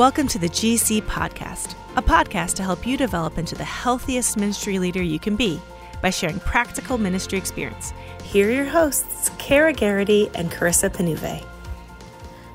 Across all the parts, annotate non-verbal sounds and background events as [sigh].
Welcome to the GC Podcast, a podcast to help you develop into the healthiest ministry leader you can be by sharing practical ministry experience. Here are your hosts, Cara Garrity and Carissa Panuve.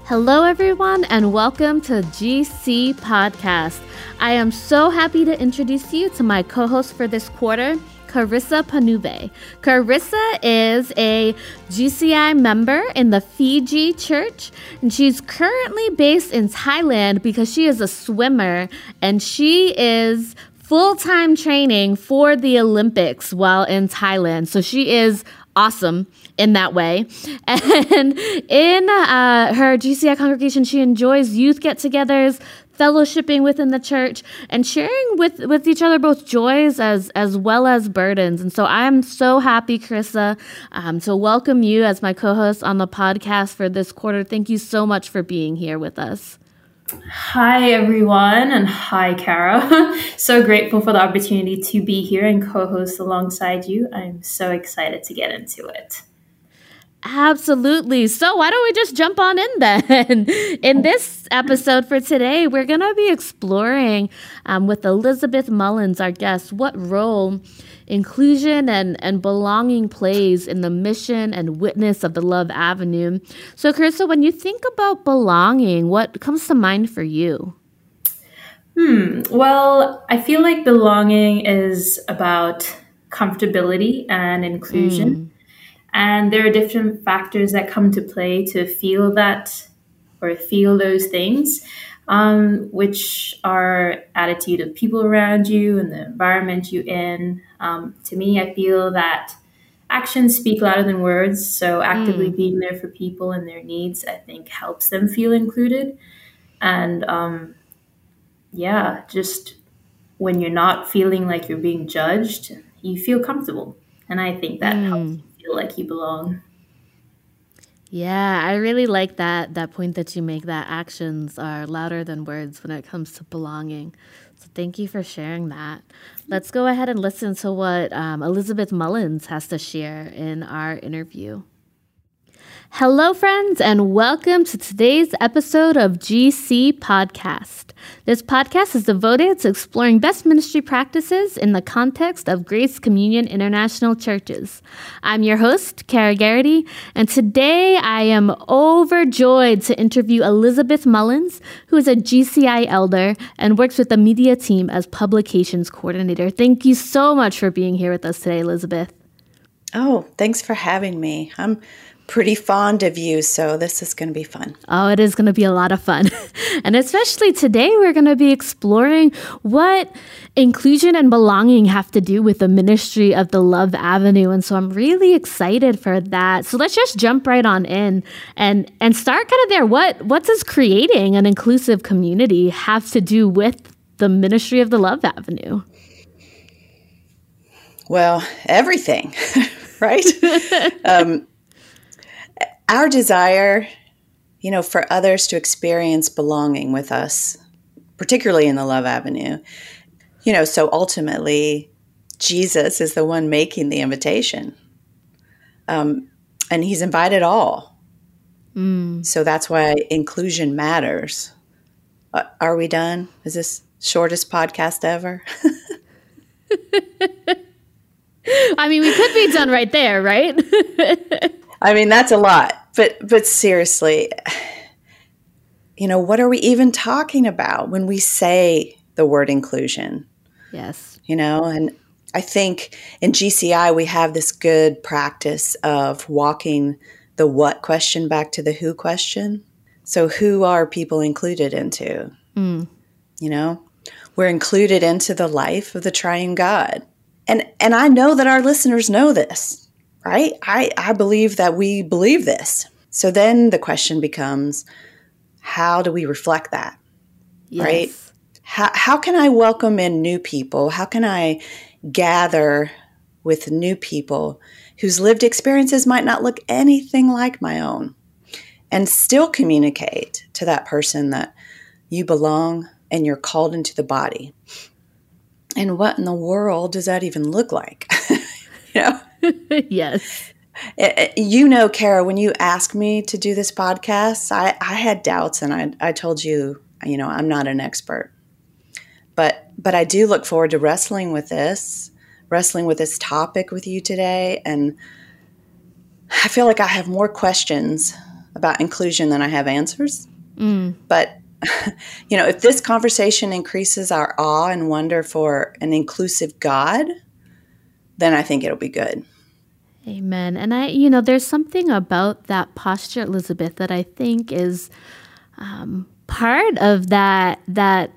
Hello, everyone, and welcome to GC Podcast. I am so happy to introduce you to my co host for this quarter. Carissa Panuve. Carissa is a GCI member in the Fiji Church, and she's currently based in Thailand because she is a swimmer and she is full time training for the Olympics while in Thailand. So she is awesome in that way. [laughs] And in uh, her GCI congregation, she enjoys youth get togethers, fellowshipping within the church and sharing with with each other both joys as as well as burdens and so i'm so happy carissa um, to welcome you as my co-host on the podcast for this quarter thank you so much for being here with us Hi, everyone, and hi, Cara. [laughs] so grateful for the opportunity to be here and co host alongside you. I'm so excited to get into it. Absolutely. So, why don't we just jump on in then? [laughs] in this episode for today, we're going to be exploring um, with Elizabeth Mullins, our guest, what role inclusion and, and belonging plays in the mission and witness of the Love Avenue. So, Carissa, when you think about belonging, what comes to mind for you? Hmm. Well, I feel like belonging is about comfortability and inclusion. Mm. And there are different factors that come to play to feel that or feel those things, um, which are attitude of people around you and the environment you in. Um, to me, I feel that actions speak louder than words. So actively mm. being there for people and their needs, I think, helps them feel included. And um, yeah, just when you're not feeling like you're being judged, you feel comfortable. And I think that mm. helps feel like you belong. Yeah, I really like that that point that you make that actions are louder than words when it comes to belonging. So thank you for sharing that. Let's go ahead and listen to what um, Elizabeth Mullins has to share in our interview. Hello, friends, and welcome to today's episode of GC Podcast. This podcast is devoted to exploring best ministry practices in the context of Grace Communion International Churches. I'm your host, Cara Garrity, and today I am overjoyed to interview Elizabeth Mullins, who is a GCI elder and works with the media team as publications coordinator. Thank you so much for being here with us today, Elizabeth. Oh, thanks for having me. I'm pretty fond of you, so this is going to be fun. Oh, it is going to be a lot of fun. [laughs] and especially today, we're going to be exploring what inclusion and belonging have to do with the ministry of the Love Avenue. And so I'm really excited for that. So let's just jump right on in and and start kind of there. What what does creating an inclusive community have to do with the ministry of the Love Avenue? Well, everything, [laughs] right? [laughs] um, our desire, you know, for others to experience belonging with us, particularly in the Love Avenue, you know, so ultimately, Jesus is the one making the invitation. Um, and he's invited all. Mm. So that's why inclusion matters. Uh, are we done? Is this shortest podcast ever? [laughs] I mean, we could be done right there, right? [laughs] I mean, that's a lot. But but seriously, you know, what are we even talking about when we say the word inclusion? Yes. You know, and I think in GCI we have this good practice of walking the what question back to the who question. So who are people included into? Mm. You know, we're included into the life of the triune God. And and I know that our listeners know this right? I, I believe that we believe this. So then the question becomes how do we reflect that? Yes. Right? How, how can I welcome in new people? How can I gather with new people whose lived experiences might not look anything like my own and still communicate to that person that you belong and you're called into the body? And what in the world does that even look like? [laughs] you know? [laughs] yes. Eh, eh, you know, Cara, when you asked me to do this podcast, I, I had doubts, and I, I told you You know, I'm not an expert. But but I do look forward to wrestling with this, wrestling with this topic with you today and I feel like I have more questions about inclusion than I have answers. Mm. But [laughs] you know, if this conversation increases our awe and wonder for an inclusive God, then I think it'll be good. Amen. And I, you know, there's something about that posture, Elizabeth, that I think is um, part of that that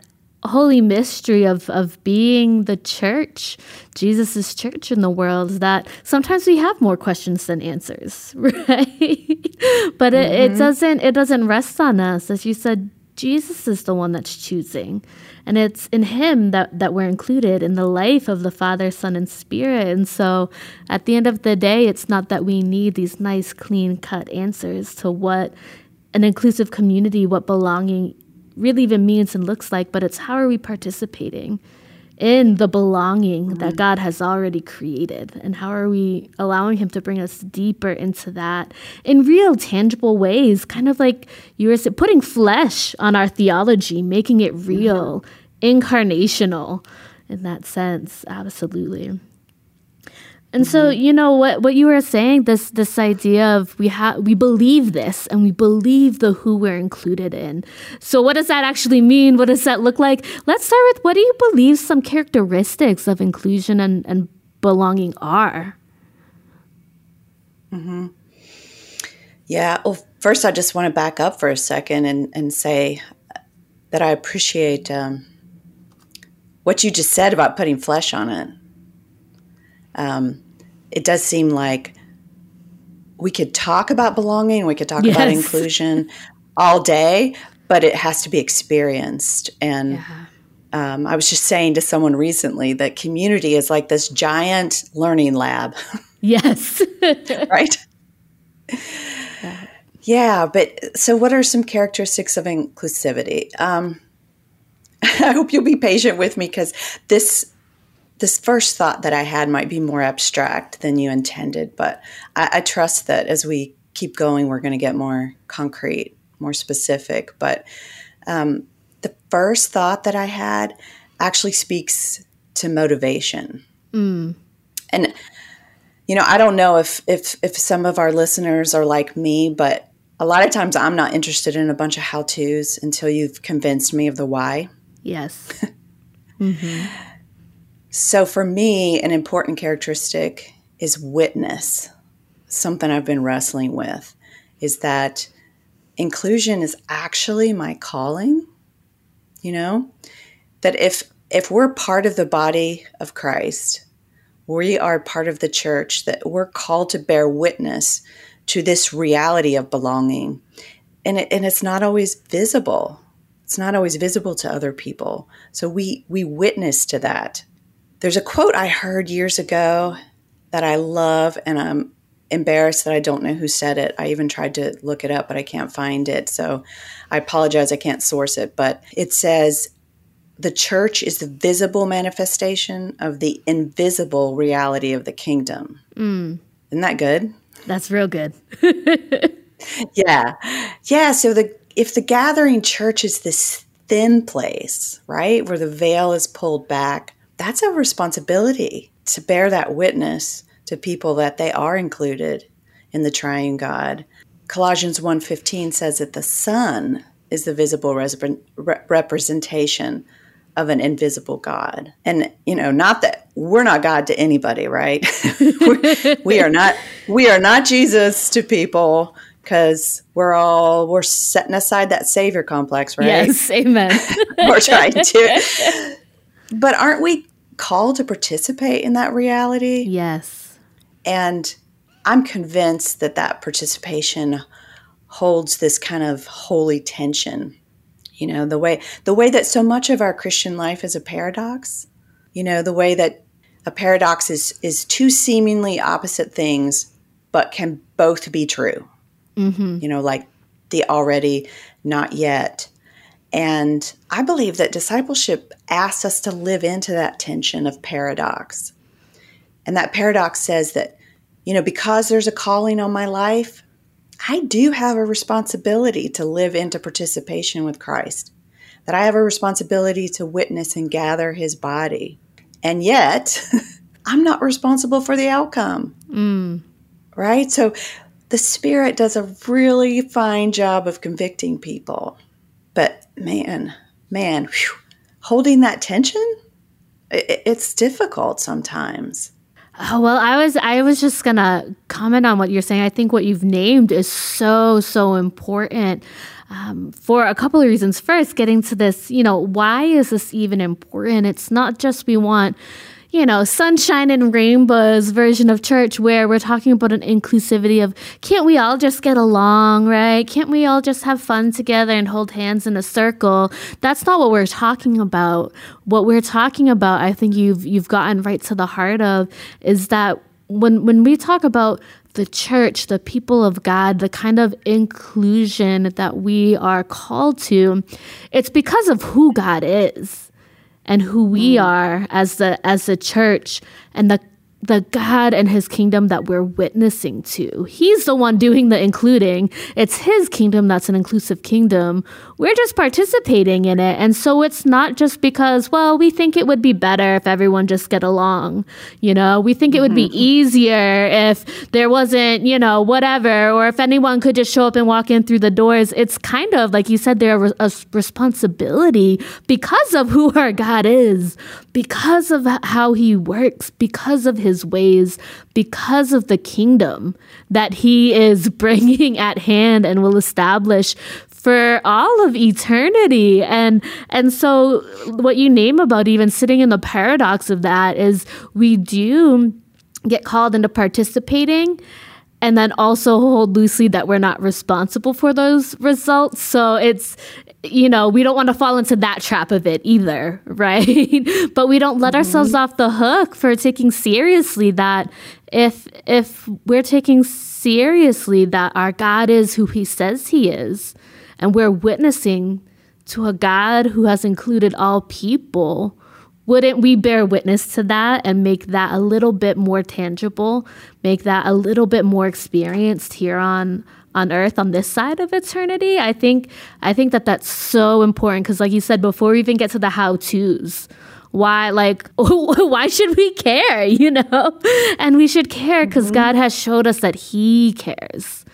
holy mystery of of being the church, Jesus's church in the world. That sometimes we have more questions than answers, [laughs] right? but it, mm-hmm. it doesn't it doesn't rest on us, as you said. Jesus is the one that's choosing. And it's in him that, that we're included in the life of the Father, Son, and Spirit. And so at the end of the day, it's not that we need these nice, clean cut answers to what an inclusive community, what belonging really even means and looks like, but it's how are we participating? In the belonging that mm-hmm. God has already created? And how are we allowing Him to bring us deeper into that in real, tangible ways? Kind of like you were saying, putting flesh on our theology, making it mm-hmm. real, incarnational in that sense. Absolutely. And mm-hmm. so, you know what what you were saying this this idea of we have we believe this and we believe the who we're included in. So what does that actually mean? What does that look like? Let's start with what do you believe some characteristics of inclusion and, and belonging are? Mm-hmm. Yeah. Well, first, I just want to back up for a second and, and say that I appreciate um, what you just said about putting flesh on it um, it does seem like we could talk about belonging, we could talk yes. about inclusion all day, but it has to be experienced. And yeah. um, I was just saying to someone recently that community is like this giant learning lab. Yes. [laughs] right? Yeah. yeah. but so what are some characteristics of inclusivity? Um, [laughs] I hope you'll be patient with me because this this first thought that I had might be more abstract than you intended, but I, I trust that as we keep going, we're going to get more concrete, more specific. But um, the first thought that I had actually speaks to motivation. Mm. And you know, I don't know if if if some of our listeners are like me, but a lot of times I'm not interested in a bunch of how tos until you've convinced me of the why. Yes. [laughs] mm-hmm. So for me, an important characteristic is witness. Something I've been wrestling with is that inclusion is actually my calling. You know, that if if we're part of the body of Christ, we are part of the church, that we're called to bear witness to this reality of belonging. And, it, and it's not always visible. It's not always visible to other people. So we we witness to that. There's a quote I heard years ago that I love, and I'm embarrassed that I don't know who said it. I even tried to look it up, but I can't find it. So I apologize, I can't source it. But it says, the church is the visible manifestation of the invisible reality of the kingdom. Mm. Isn't that good? That's real good. [laughs] yeah. Yeah. So the if the gathering church is this thin place, right, where the veil is pulled back, that's a responsibility to bear that witness to people that they are included in the triune God. Colossians 1:15 says that the Son is the visible res- representation of an invisible God. And you know, not that we're not God to anybody, right? [laughs] we are not we are not Jesus to people because we're all we're setting aside that savior complex, right? Yes, amen. [laughs] we're trying to [laughs] but aren't we called to participate in that reality? Yes. And I'm convinced that that participation holds this kind of holy tension. You know, the way the way that so much of our Christian life is a paradox. You know, the way that a paradox is is two seemingly opposite things but can both be true. Mm-hmm. You know, like the already, not yet. And I believe that discipleship asks us to live into that tension of paradox. And that paradox says that, you know, because there's a calling on my life, I do have a responsibility to live into participation with Christ. that I have a responsibility to witness and gather his body. And yet, [laughs] I'm not responsible for the outcome. Mm. Right? So the Spirit does a really fine job of convicting people. Man, man, whew, holding that tension, it, it's difficult sometimes. Oh, well, I was I was just gonna comment on what you're saying. I think what you've named is so so important um, for a couple of reasons. First, getting to this, you know, why is this even important? It's not just we want you know, sunshine and rainbows version of church where we're talking about an inclusivity of can't we all just get along, right? Can't we all just have fun together and hold hands in a circle? That's not what we're talking about. What we're talking about, I think you've you've gotten right to the heart of is that when when we talk about the church, the people of God, the kind of inclusion that we are called to, it's because of who God is and who we mm. are as the as the church and the the God and his kingdom that we're witnessing to. He's the one doing the including. It's his kingdom that's an inclusive kingdom. We're just participating in it. And so it's not just because, well, we think it would be better if everyone just get along. You know, we think it would be mm-hmm. easier if there wasn't, you know, whatever, or if anyone could just show up and walk in through the doors. It's kind of, like you said, there a responsibility because of who our God is, because of how he works, because of his ways, because of the kingdom that he is [laughs] bringing at hand and will establish for all of eternity. And and so what you name about even sitting in the paradox of that is we do get called into participating and then also hold loosely that we're not responsible for those results. So it's you know, we don't want to fall into that trap of it either, [laughs] right? but we don't let mm-hmm. ourselves off the hook for taking seriously that if if we're taking seriously that our God is who he says he is and we're witnessing to a God who has included all people, wouldn't we bear witness to that and make that a little bit more tangible, make that a little bit more experienced here on on earth on this side of eternity i think i think that that's so important because like you said before we even get to the how to's why like [laughs] why should we care [laughs] you know? And we should care because mm-hmm. god has showed us that he cares.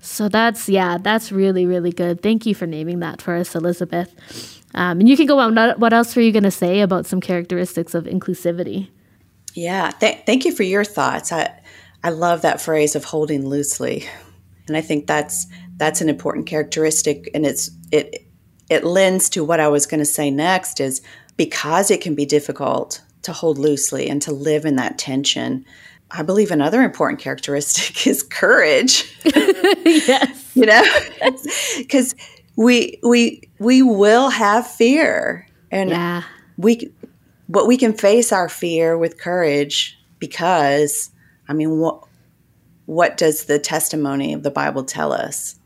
So that's yeah that's really really good. Thank you for naming that for us elizabeth. Um, and you can go on. What else were you going to say about some characteristics of inclusivity? Yeah th- thank you for your thoughts. I i love that phrase of holding loosely and I think that's that's an important characteristic, and it's it it lends to what I was going to say next is because it can be difficult to hold loosely and to live in that tension. I believe another important characteristic [laughs] is courage. yes, [laughs] you know, because we we we will have fear, and yeah. we but we can face our fear with courage because I mean, what what does the testimony of the Bible tell us?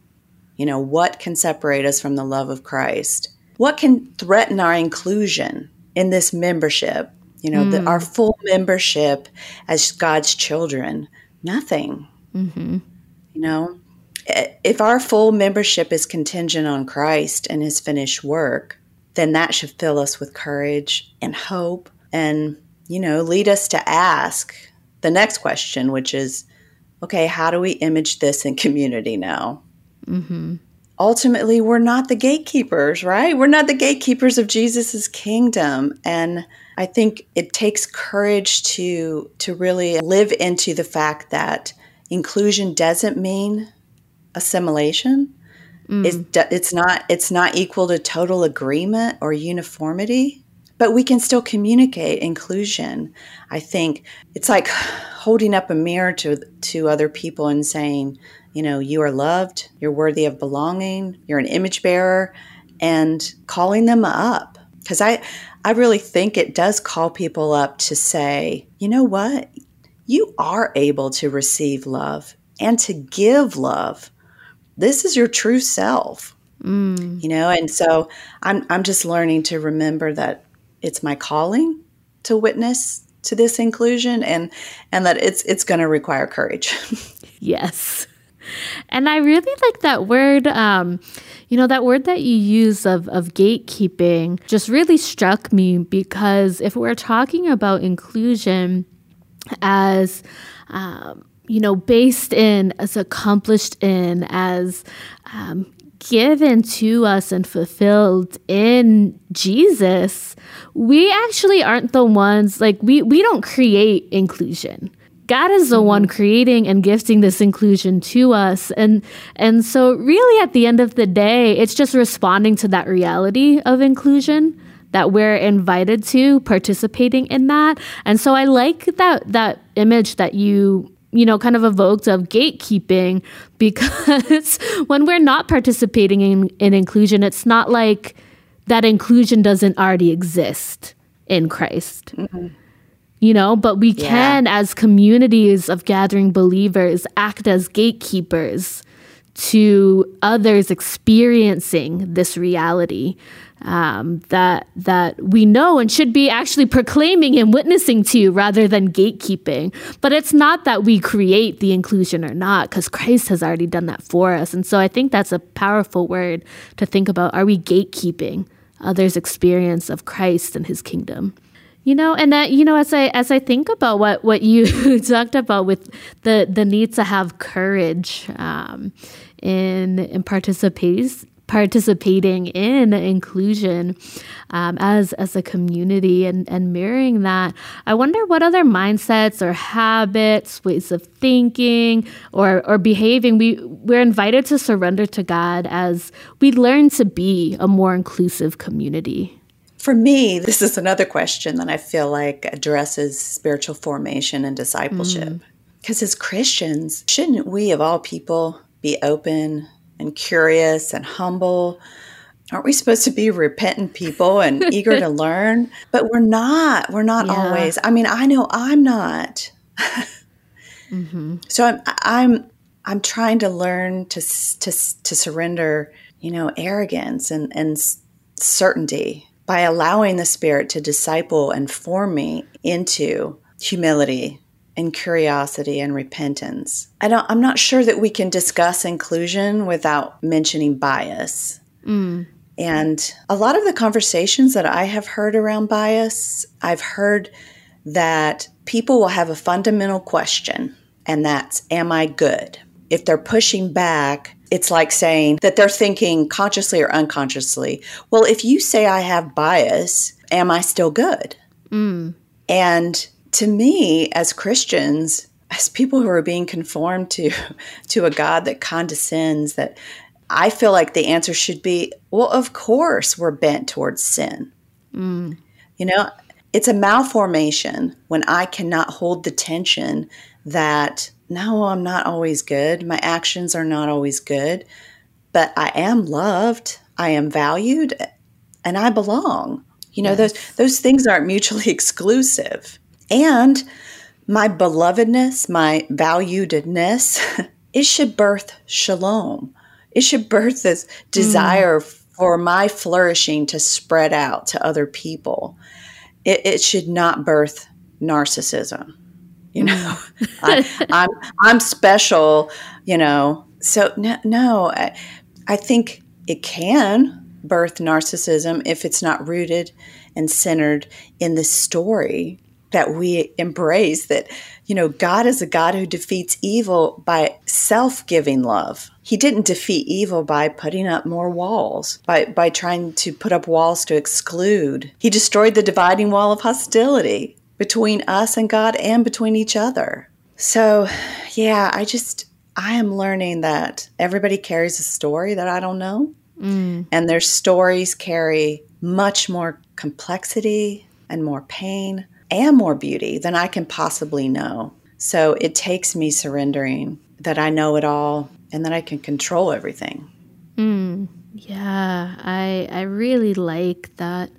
You know, what can separate us from the love of Christ? What can threaten our inclusion in this membership? You know, mm. the, our full membership as God's children? Nothing. Mm-hmm. You know, if our full membership is contingent on Christ and his finished work, then that should fill us with courage and hope and, you know, lead us to ask the next question, which is, okay, how do we image this in community now? Mm-hmm. Ultimately, we're not the gatekeepers, right? We're not the gatekeepers of Jesus's kingdom. And I think it takes courage to to really live into the fact that inclusion doesn't mean assimilation. Mm. It's, it's not it's not equal to total agreement or uniformity but we can still communicate inclusion. I think it's like holding up a mirror to to other people and saying, you know, you are loved, you're worthy of belonging, you're an image bearer and calling them up because I I really think it does call people up to say, you know what? You are able to receive love and to give love. This is your true self. Mm. You know, and so I'm I'm just learning to remember that it's my calling to witness to this inclusion and and that it's it's going to require courage. [laughs] yes. and I really like that word. Um, you know, that word that you use of, of gatekeeping just really struck me because if we're talking about inclusion as, um, you know, based in, as accomplished in, as um, given to us and fulfilled in Jesus, we actually aren't the ones like we we don't create inclusion. God is the one creating and gifting this inclusion to us. And and so really at the end of the day, it's just responding to that reality of inclusion that we're invited to participating in that. And so I like that that image that you you know, kind of evoked of gatekeeping [laughs] because when we're not participating in, in inclusion, it's not like that inclusion doesn't already exist in Christ. Mm-hmm you know but we yeah. can as communities of gathering believers act as gatekeepers to others experiencing this reality um, that that we know and should be actually proclaiming and witnessing to rather than gatekeeping. But it's not that we create the inclusion or not, because Christ has already done that for us. And so I think that's a powerful word to think about. Are we gatekeeping others' experience of Christ and His kingdom? You know, and that you know, as I as I think about what what you [laughs] talked about with the the need to have courage um, in in participating participating in inclusion um, as as a community and and mirroring that i wonder what other mindsets or habits ways of thinking or or behaving we we're invited to surrender to god as we learn to be a more inclusive community for me, this is another question that I feel like addresses spiritual formation and discipleship. Because mm. as Christians, shouldn't we, of all people, be open and curious and humble? Aren't we supposed to be repentant people and [laughs] eager to learn? But we're not. We're not yeah. always. I mean, I know I'm not. mm-hmm. So I'm, I'm, I'm trying to learn to to to surrender, you know, arrogance and and certainty by allowing the Spirit to disciple and form me into humility and curiosity and repentance. I don't, I'm not sure that we can discuss inclusion without mentioning bias. Mm. And a lot of the conversations that I have heard around bias, I've heard that people will have a fundamental question, and that's, Am I good? If they're pushing back, it's like saying that they're thinking consciously or unconsciously, well, if you say I have bias, am I still good? Mm. And to me, as Christians, as people who are being conformed to [laughs] to a God that condescends, that I feel like the answer should be, well, of course we're bent towards sin. Mm. You know, it's a malformation when I cannot hold the tension that no, I'm not always good. My actions are not always good, but I am loved, I am valued, and I belong. You know, yes. those those things aren't mutually [laughs] exclusive. And my belovedness, my valuedness, [laughs] it should birth shalom. It should birth this desire mm. for my flourishing to spread out to other people. It, it should not birth narcissism you know [laughs] I, I'm I'm special you know so no, no I, I think it can birth narcissism if it's not rooted and centered in the story that we embrace that you know God is a God who defeats evil by self-giving love. He didn't defeat evil by putting up more walls, by by trying to put up walls to exclude. He destroyed the dividing wall of hostility between us and God and between each other. So, yeah, I just, I am learning that everybody carries a story that I don't know. Mm. And their stories carry much more complexity and more pain and more beauty than I can possibly know. So it takes me surrendering that I know it all and that I can control everything. Mm. Yeah, I I really like that.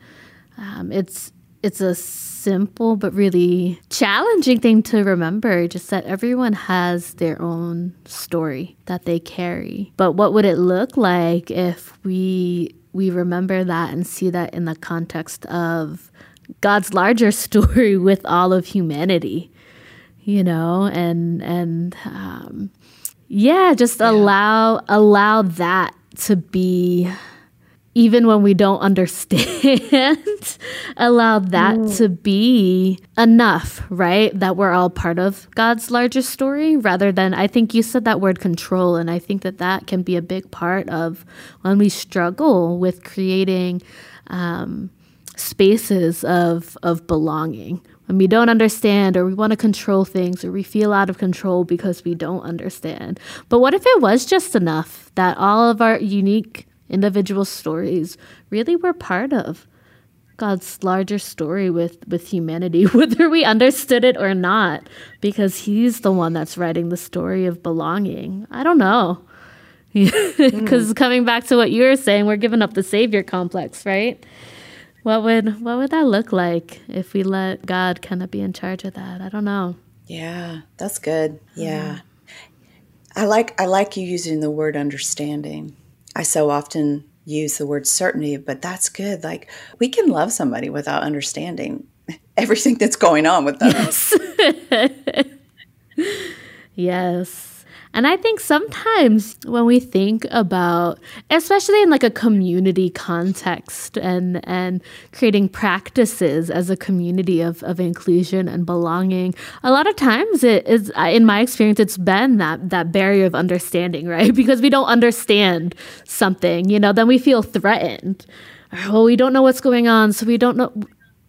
Um, it's it's a simple but really challenging thing to remember just that everyone has their own story that they carry. But what would it look like if we we remember that and see that in the context of God's larger [laughs] story with all of humanity, you know, and and um, yeah, just yeah. allow allow that to be even when we don't [laughs] understand, allow that mm. to be enough, right? That we're all part of God's larger story rather than, I think you said that word control. And I think that that can be a big part of when we struggle with creating um, spaces of, of belonging. When we don't understand, or we want to control things, or we feel out of control because we don't understand. But what if it was just enough that all of our unique individual stories really were part of God's larger story with, with humanity, [laughs] whether we understood it or not, because He's the one that's writing the story of belonging. I don't know. [laughs] Because mm. coming back to what you were saying, we're giving up the savior complex, right? What would what would that look like if we let God kind of be in charge of that? I don't know. Yeah, that's good. Um, yeah. I like I like you using the word understanding I so often use the word certainty, but that's good. Like we can love somebody without understanding [laughs] everything that's going on with them. [laughs] Yes. yes. And I think sometimes when we think about, especially in like a community context and, and creating practices as a community of, of inclusion and belonging, a lot of times it is, in my experience, it's been that, that barrier of understanding, [laughs] right? Because we don't understand something, you know, then we feel threatened. Well, we don't know what's going on, so we don't know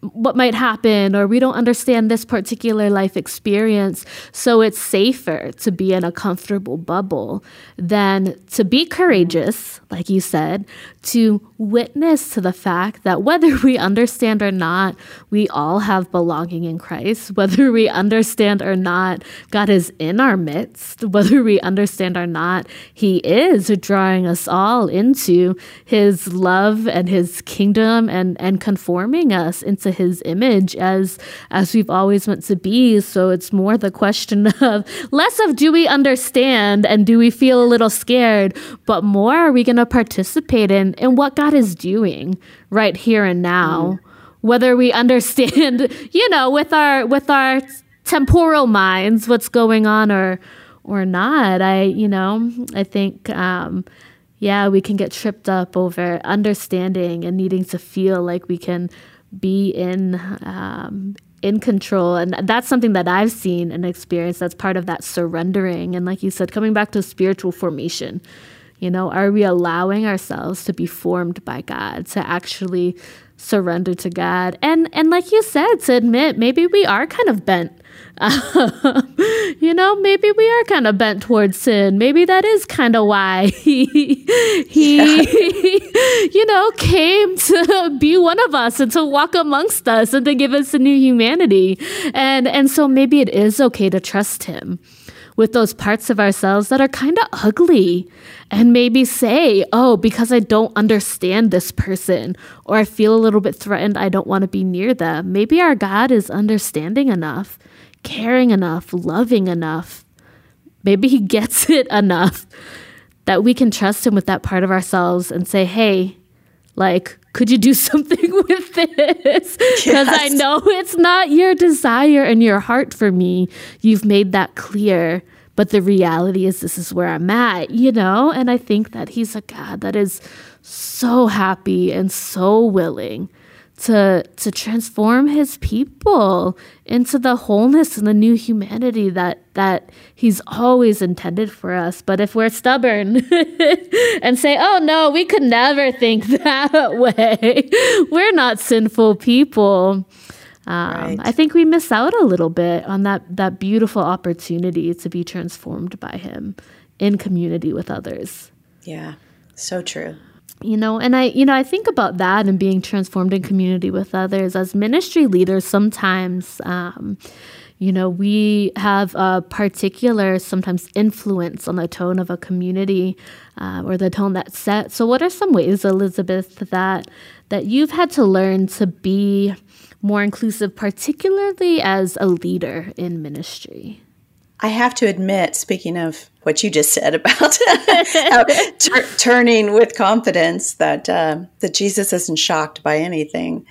what might happen or we don't understand this particular life experience. So it's safer to be in a comfortable bubble than to be courageous like you said to witness to the fact that whether we understand or not we all have belonging in Christ. Whether we understand or not God is in our midst. Whether we understand or not he is drawing us all into his love and his kingdom and and conforming us into his image as as we've always meant to be. So it's more the question [laughs] of less of do we understand and do we feel a little scared but more are we going to participate in in what God is doing right here and now. Mm. whether we understand [laughs] you know with our with our temporal minds what's going on or or not. I you know i think um yeah we can get tripped up over understanding and needing to feel like we can be in um, in control. And that's something that i've seen and experienced that's part of that surrendering. And like you said coming back to spiritual formation you know are we allowing ourselves to be formed by god to actually surrender to god? And and like you said to admit maybe we are kind of bent [laughs] you know, maybe we are kind of bent towards sin. Maybe that is kind of why [laughs] he, he, yeah. [laughs] you know, came to be one of us and to walk amongst us and to give us a new humanity. And and so maybe it is okay to trust him with those parts of ourselves that are kind of ugly and maybe say, oh, because I don't understand this person or I feel a little bit threatened, I don't want to be near them. Maybe our God is understanding enough caring enough, loving enough. Maybe he gets [laughs] it enough that we can trust him with that part of ourselves and say, hey, like, could you do [laughs] something with this? [laughs] Because yes. I know it's not your desire and your heart for me. You've made that clear. But the reality is, this is where I'm at, you know? And I think that he's a God that is so happy and so willing to to transform his people into the wholeness and the new humanity that that he's always intended for us but if we're stubborn [laughs] and say oh no we could never think [laughs] that way we're not sinful people um, right. I think we miss out a little bit on that that beautiful opportunity to be transformed by him in community with others. Yeah, so true you know? And i you know i think about that and being transformed in community with others. As ministry leaders sometimes um, you know we have a particular sometimes influence on the tone of a community uh, or the tone that's set. So what are some ways elizabeth that that you've had to learn to be more inclusive particularly as a leader in ministry I have to admit, speaking of what you just said about [laughs] turning with confidence, that uh, that Jesus isn't shocked by anything.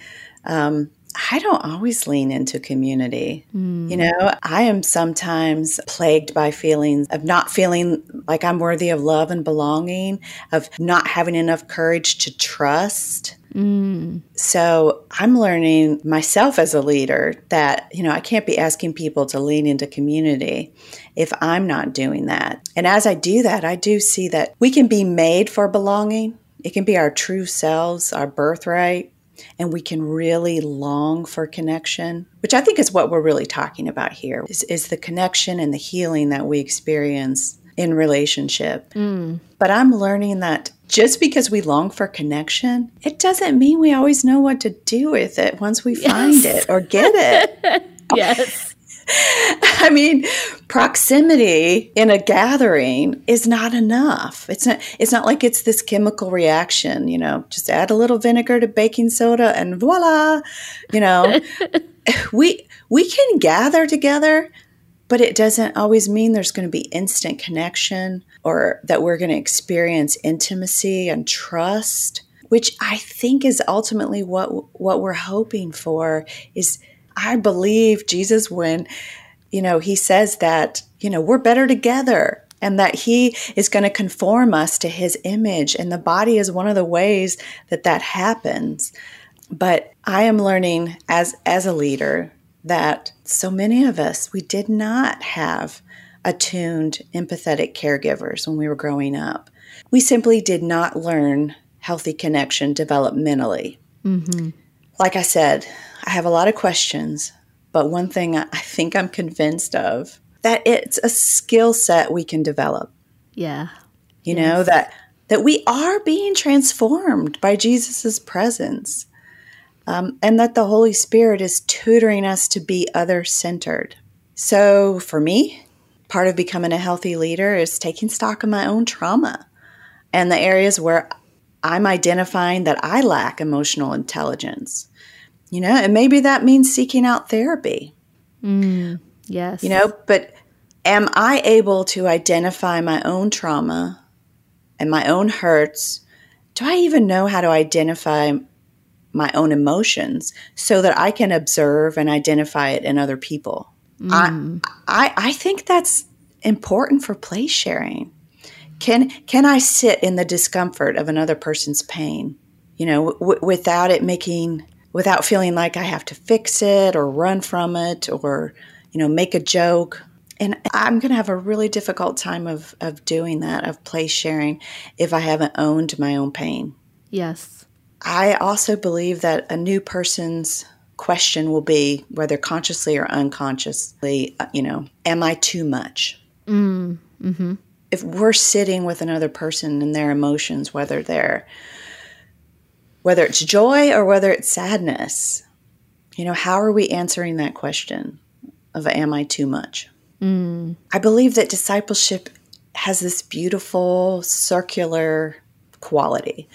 Um, I don't always lean into community. Mm. You know, I am sometimes plagued by feelings of not feeling like I'm worthy of love and belonging, of not having enough courage to trust. Mm. So I'm learning myself as a leader that, you know, I can't be asking people to lean into community if I'm not doing that. And as I do that, I do see that we can be made for belonging. It can be our true selves, our birthright and we can really long for connection, which I think is what we're really talking about here is, is the connection and the healing that we experience in relationship. Mm. But I'm learning that just because we long for connection, it doesn't mean we always know what to do with it once we yes. find it or get it. [laughs] [laughs] yes. I mean, proximity in a gathering is not enough. It's not it's not like it's this chemical reaction, you know, just add a little vinegar to baking soda and voila, you know. [laughs] we we can gather together, but it doesn't always mean there's going to be instant connection or that we're going to experience intimacy and trust, which I think is ultimately what what we're hoping for is I believe Jesus when, you know, he says that, you know, we're better together and that he is going to conform us to his image. And the body is one of the ways that that happens. But I am learning as, as a leader that so many of us, we did not have attuned, empathetic caregivers when we were growing up. We simply did not learn healthy connection developmentally. Mm-hmm. Like I said, I have a lot of questions, but one thing I think I'm convinced of that it's a skill set we can develop. Yeah. You yes. know that that we are being transformed by Jesus's presence. Um, and that the Holy Spirit is tutoring us to be other centered. So, for me, part of becoming a healthy leader is taking stock of my own trauma and the areas where I'm identifying that I lack emotional intelligence. You know, and maybe that means seeking out therapy. Mm, yes. You know, but am I able to identify my own trauma and my own hurts? Do I even know how to identify my own emotions so that I can observe and identify it in other people? Mm. I, I, I think that's important for place sharing. Can can I sit in the discomfort of another person's pain? You know, w- without it making without feeling like I have to fix it or run from it or, you know, make a joke. And I'm going to have a really difficult time of, of doing that, of place sharing, if I haven't owned my own pain. Yes. I also believe that a new person's question will be, whether consciously or unconsciously, uh, you know, am I too much? Mm, mm-hmm. If we're sitting with another person and their emotions, whether they're whether it's joy or whether it's sadness. You know, how are we answering that question of am I too much? Mm. I believe that discipleship has this beautiful circular quality.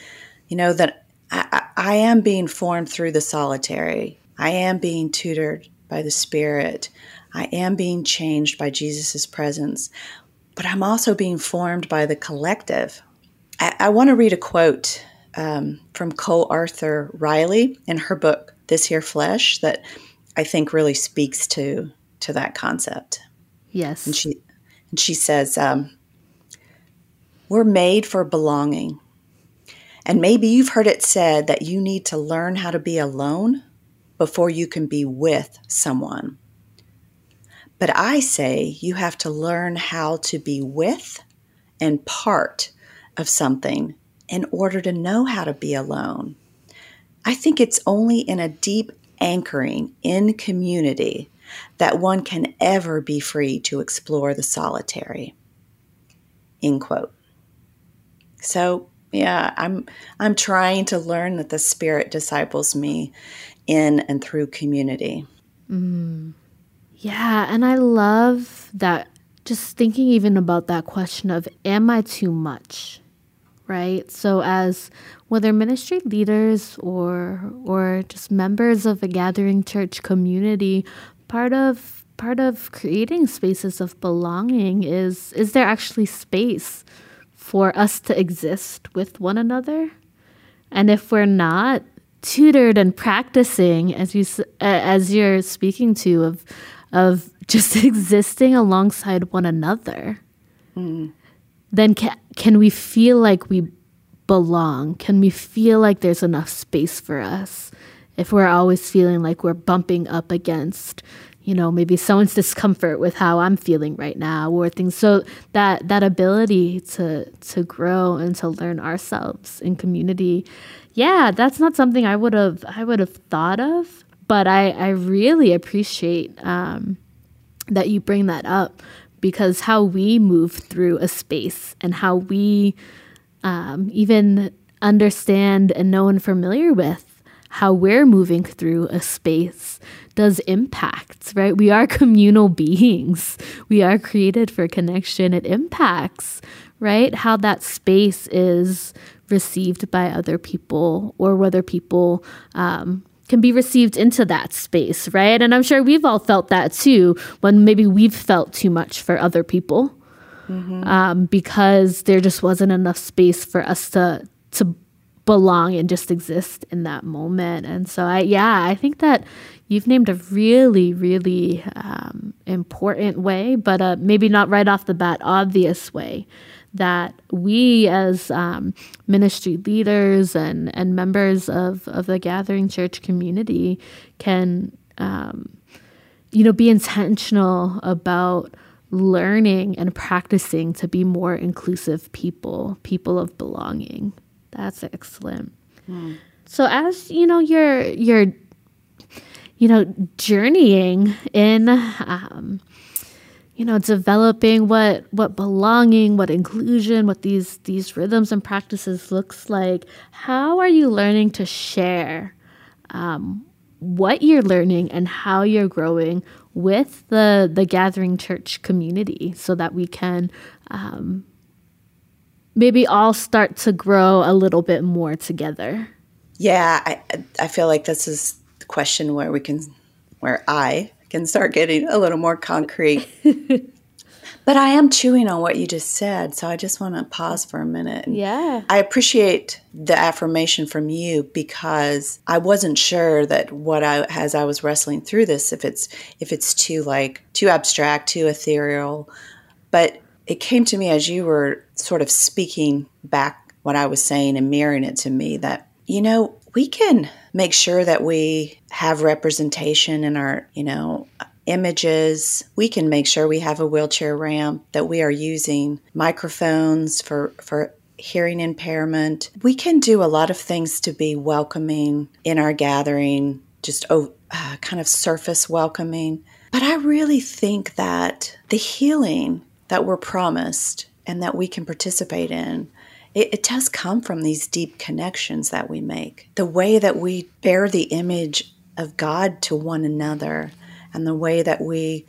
You know, that I, I am being formed through the solitary, I am being tutored by the Spirit, I am being changed by Jesus' presence, but I'm also being formed by the collective. I, I want to read a quote um, from Cole Arthur Riley in her book This Here Flesh that I think really speaks to to that concept. Yes, and she and she says um, we're made for belonging, and maybe you've heard it said that you need to learn how to be alone before you can be with someone. But I say you have to learn how to be with and part of something in order to know how to be alone. I think it's only in a deep anchoring in community that one can ever be free to explore the solitary. End quote. So yeah, I'm I'm trying to learn that the Spirit disciples me in and through community. Mm. Yeah, and I love that. Just thinking even about that question of, am I too much? right? So as whether ministry leaders or or just members of a gathering church community, part of part of creating spaces of belonging is is there actually space for us to exist with one another? And if we're not, tutored and practicing as you as you're speaking to of of [laughs] just existing alongside one another mm. then can, can we feel like we belong can we feel like there's enough space for us if we're always feeling like we're bumping up against you know maybe someone's discomfort with how i'm feeling right now or things. So that that ability to to grow and to learn ourselves in community yeah that's not something i would have i would have thought of but i i really appreciate um, that you bring that up because how we move through a space and how we um, even understand and know and familiar with how we're moving through a space does impact, right? We are [laughs] communal beings. We are created for connection. It impacts, right? How that space is received by other people or whether people um, can be received into that space, right? And I'm sure we've all felt that too when maybe we've felt too much for other people. Mm-hmm. Um, because there just wasn't enough space for us to to belong and just exist in that moment. And so, I yeah, I think that you've named a really, really um, important way, but uh, maybe not right off the bat, obvious way that we as um, ministry leaders and, and members of, of the gathering church community can um, you know be intentional about learning and practicing to be more inclusive people people of belonging that's excellent. Mm. So as you know, you're you're you know journeying in um, you know developing what what belonging what inclusion what these these rhythms and practices looks like how are you learning to share um, what you're learning and how you're growing with the the gathering church community so that we can um, maybe all start to grow a little bit more together? Yeah, I I feel like this is question where we can where I can start getting a little more concrete. [laughs] but I am chewing on what you just said, so I just want to pause for a minute. Yeah. I appreciate the affirmation from you because I wasn't sure that what I as I was wrestling through this if it's if it's too like too abstract, too ethereal. But it came to me as you were sort of speaking back what I was saying and mirroring it to me that, you know, we can make sure that we have representation in our, you know, images. We can make sure we have a wheelchair ramp, that we are using microphones for, for hearing impairment. We can do a lot of things to be welcoming in our gathering, just oh, uh, kind of surface welcoming. But I really think that the healing that we're promised and that we can participate in, it, it, does come from these deep connections that we make. The way that we bear the image of God to one another, and the way that we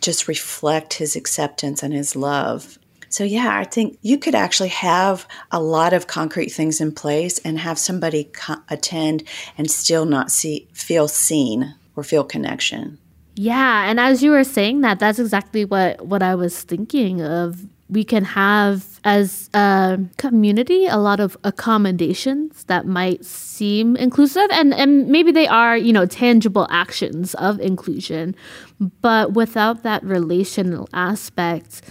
just reflect His acceptance and His love. So, yeah, I think you could actually have a lot of concrete things in place and have somebody co- attend and still not see, feel seen or feel connection. Yeah, and as you were saying that, that's exactly what what I was thinking of. We can have as a community a lot of accommodations that might seem inclusive and, and maybe they are, you know, tangible actions of inclusion. But without that relational aspect,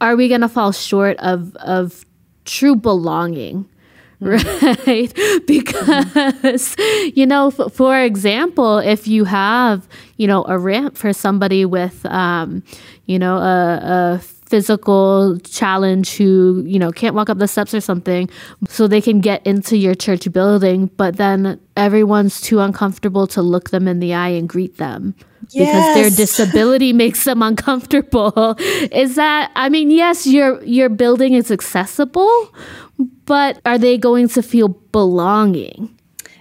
are we gonna fall short of of true belonging? right? [laughs] because, you know, f- for example, if you have, you know, a ramp for somebody with, um, you know, a, a physical challenge who, you know, can't walk up the steps or something so they can get into your church building, but then everyone's too uncomfortable to look them in the eye and greet them. Yes. Because their [laughs] disability makes them uncomfortable. Is that I mean, yes, your your building is accessible, but are they going to feel belonging?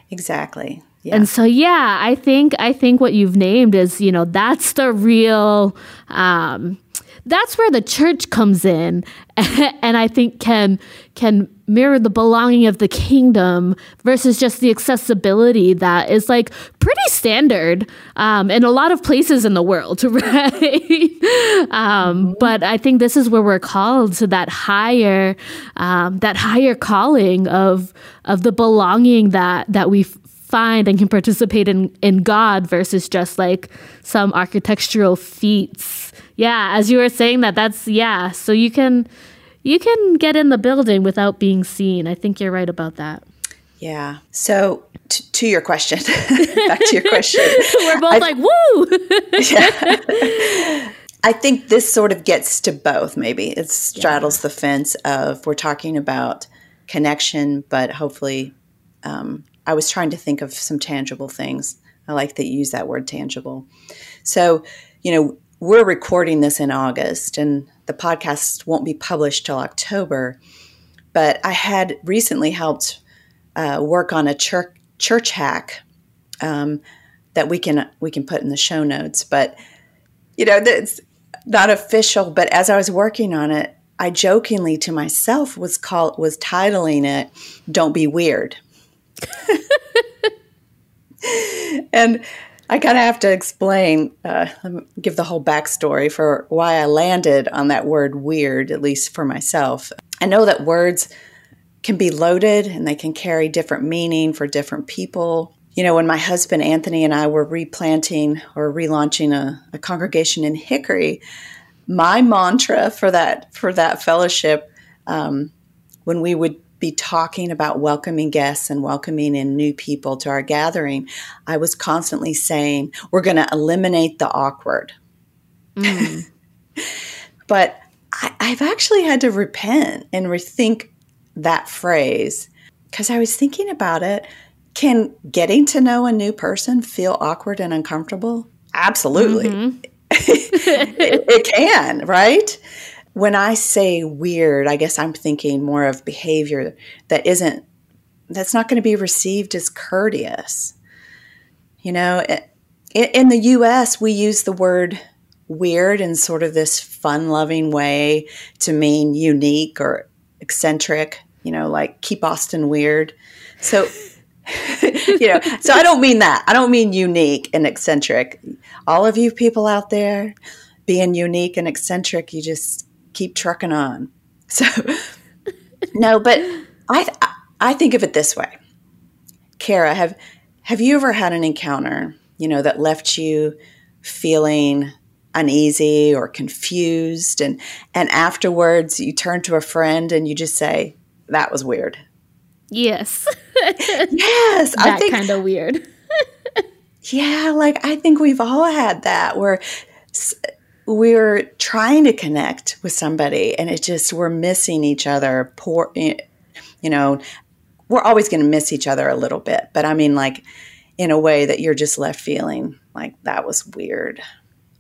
Exactly. Yeah. And so yeah, I think I think what you've named is, you know, that's the real um that's where the church comes in [laughs] and I think can can mirror the belonging of the kingdom versus just the accessibility that is like pretty standard um, in a lot of places in the world, [laughs] right? um, mm-hmm. But I think this is where we're called to that higher um, that higher calling of of the belonging that that we find and can participate in in God versus just like some architectural feats. Yeah, as you were saying that, that's yeah. So you can you can get in the building without being seen. I think you're right about that. Yeah. So t- to your question, [laughs] back to your question, [laughs] we're both I, like, "Woo!" yeah. [laughs] I think this sort of gets to both. Maybe it straddles yeah. the fence of we're talking about connection, but hopefully, um, I was trying to think of some tangible things. I like that you use that word tangible. So, you know, we're recording this in August, and the podcast won't be published till October. But I had recently helped uh, work on a church church hack um, that we can we can put in the show notes. But you know, it's not official. But as I was working on it, I jokingly to myself was called was titling it "Don't Be Weird," [laughs] and I kind of have to explain, uh, give the whole backstory for why I landed on that word weird, at least for myself. I know that words can be loaded and they can carry different meaning for different people. You know, when my husband Anthony and I were replanting or relaunching a, a congregation in Hickory, my mantra for that for that fellowship, um, when we would be talking about welcoming guests and welcoming in new people to our gathering, I was constantly saying, we're going to eliminate the awkward. Mm. [laughs] but I, I've actually had to repent and rethink that phrase because I was thinking about it. Can getting to know a new person feel awkward and uncomfortable? Absolutely. Mm-hmm. [laughs] it, it, can, right? When I say weird, I guess I'm thinking more of behavior that isn't, that's not going to be received as courteous. You know, in the US, we use the word weird in sort of this fun loving way to mean unique or eccentric, you know, like keep Austin weird. So, [laughs] you know, so I don't mean that. I don't mean unique and eccentric. All of you people out there being unique and eccentric, you just keep trucking on. So, no, but I I think of it this way, Cara. Have have you ever had an encounter, you know, that left you feeling uneasy or confused, and and afterwards you turn to a friend and you just say that was weird. Yes. [laughs] yes, that kind of weird. [laughs] yeah, like I think we've all had that where we're trying to connect with somebody and it just we're missing each other poor you know we're always going to miss each other a little bit but i mean like in a way that you're just left feeling like that was weird.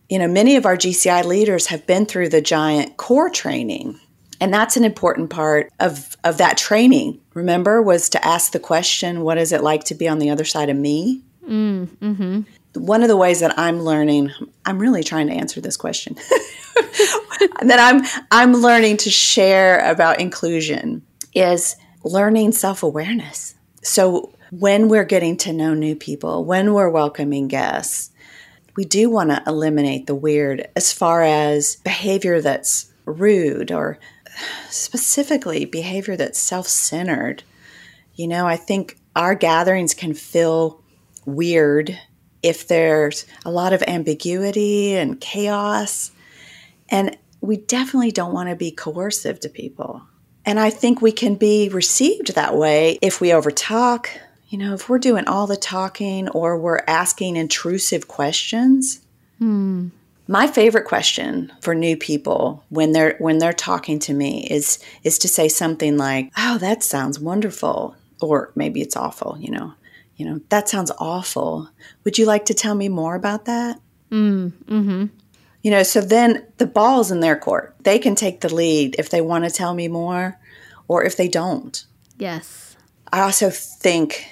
You know many of our gci leaders have been through the giant core training and that's an important part of of that training. Remember was to ask the question what is it like to be on the other side of me? Mm, mm-hmm one of the ways that I'm learning, I'm really trying to answer this question. [laughs] that I'm I'm learning to share about inclusion is learning self-awareness. So when we're getting to know new people, when we're welcoming guests, we do want to eliminate the weird as far as behavior that's rude or specifically behavior that's self-centered. You know, I think our gatherings can feel weird if there's a lot of ambiguity and chaos. And we definitely don't want to be coercive to people. And I think we can be received that way if we overtalk. You know, if we're doing all the talking or we're asking intrusive questions. Hmm. My favorite question for new people when they're when they're talking to me is is to say something like, "Oh, that sounds wonderful," or maybe it's awful. You know, you know, that sounds awful. Would you like to tell me more about that? Mm, hmm You know, so then the ball's in their court. They can take the lead if they want to tell me more or if they don't. Yes. I also think,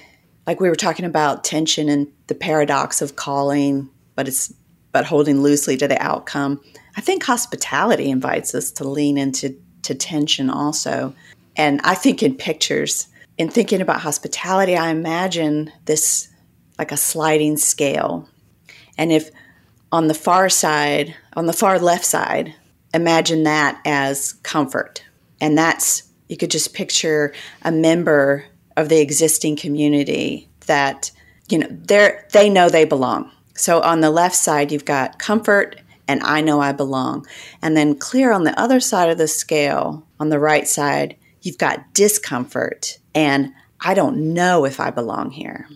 like we were talking about tension and the paradox of calling, but it's but holding loosely to the outcome. I think hospitality invites us to lean into to tension also. And I think in pictures, in thinking about hospitality, I imagine this like a sliding scale. And if on the far side, on the far left side, imagine that as comfort. And that's, you could just picture a member of the existing community that, you know, they're, they know they belong. So on the left side, you've got comfort and I know I belong. And then clear on the other side of the scale, on the right side, you've got discomfort and I don't know if I belong here.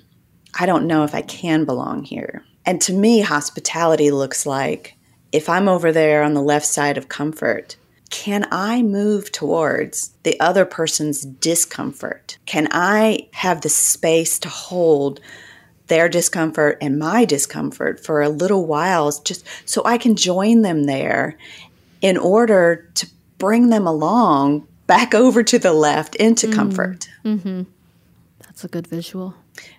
I don't know if I can belong here. And to me, hospitality looks like if I'm over there on the left side of comfort, can I move towards the other person's discomfort? Can I have the space to hold their discomfort and my discomfort for a little while just so I can join them there in order to bring them along back over to the left into mm comfort. Mm-hmm. That's a good visual.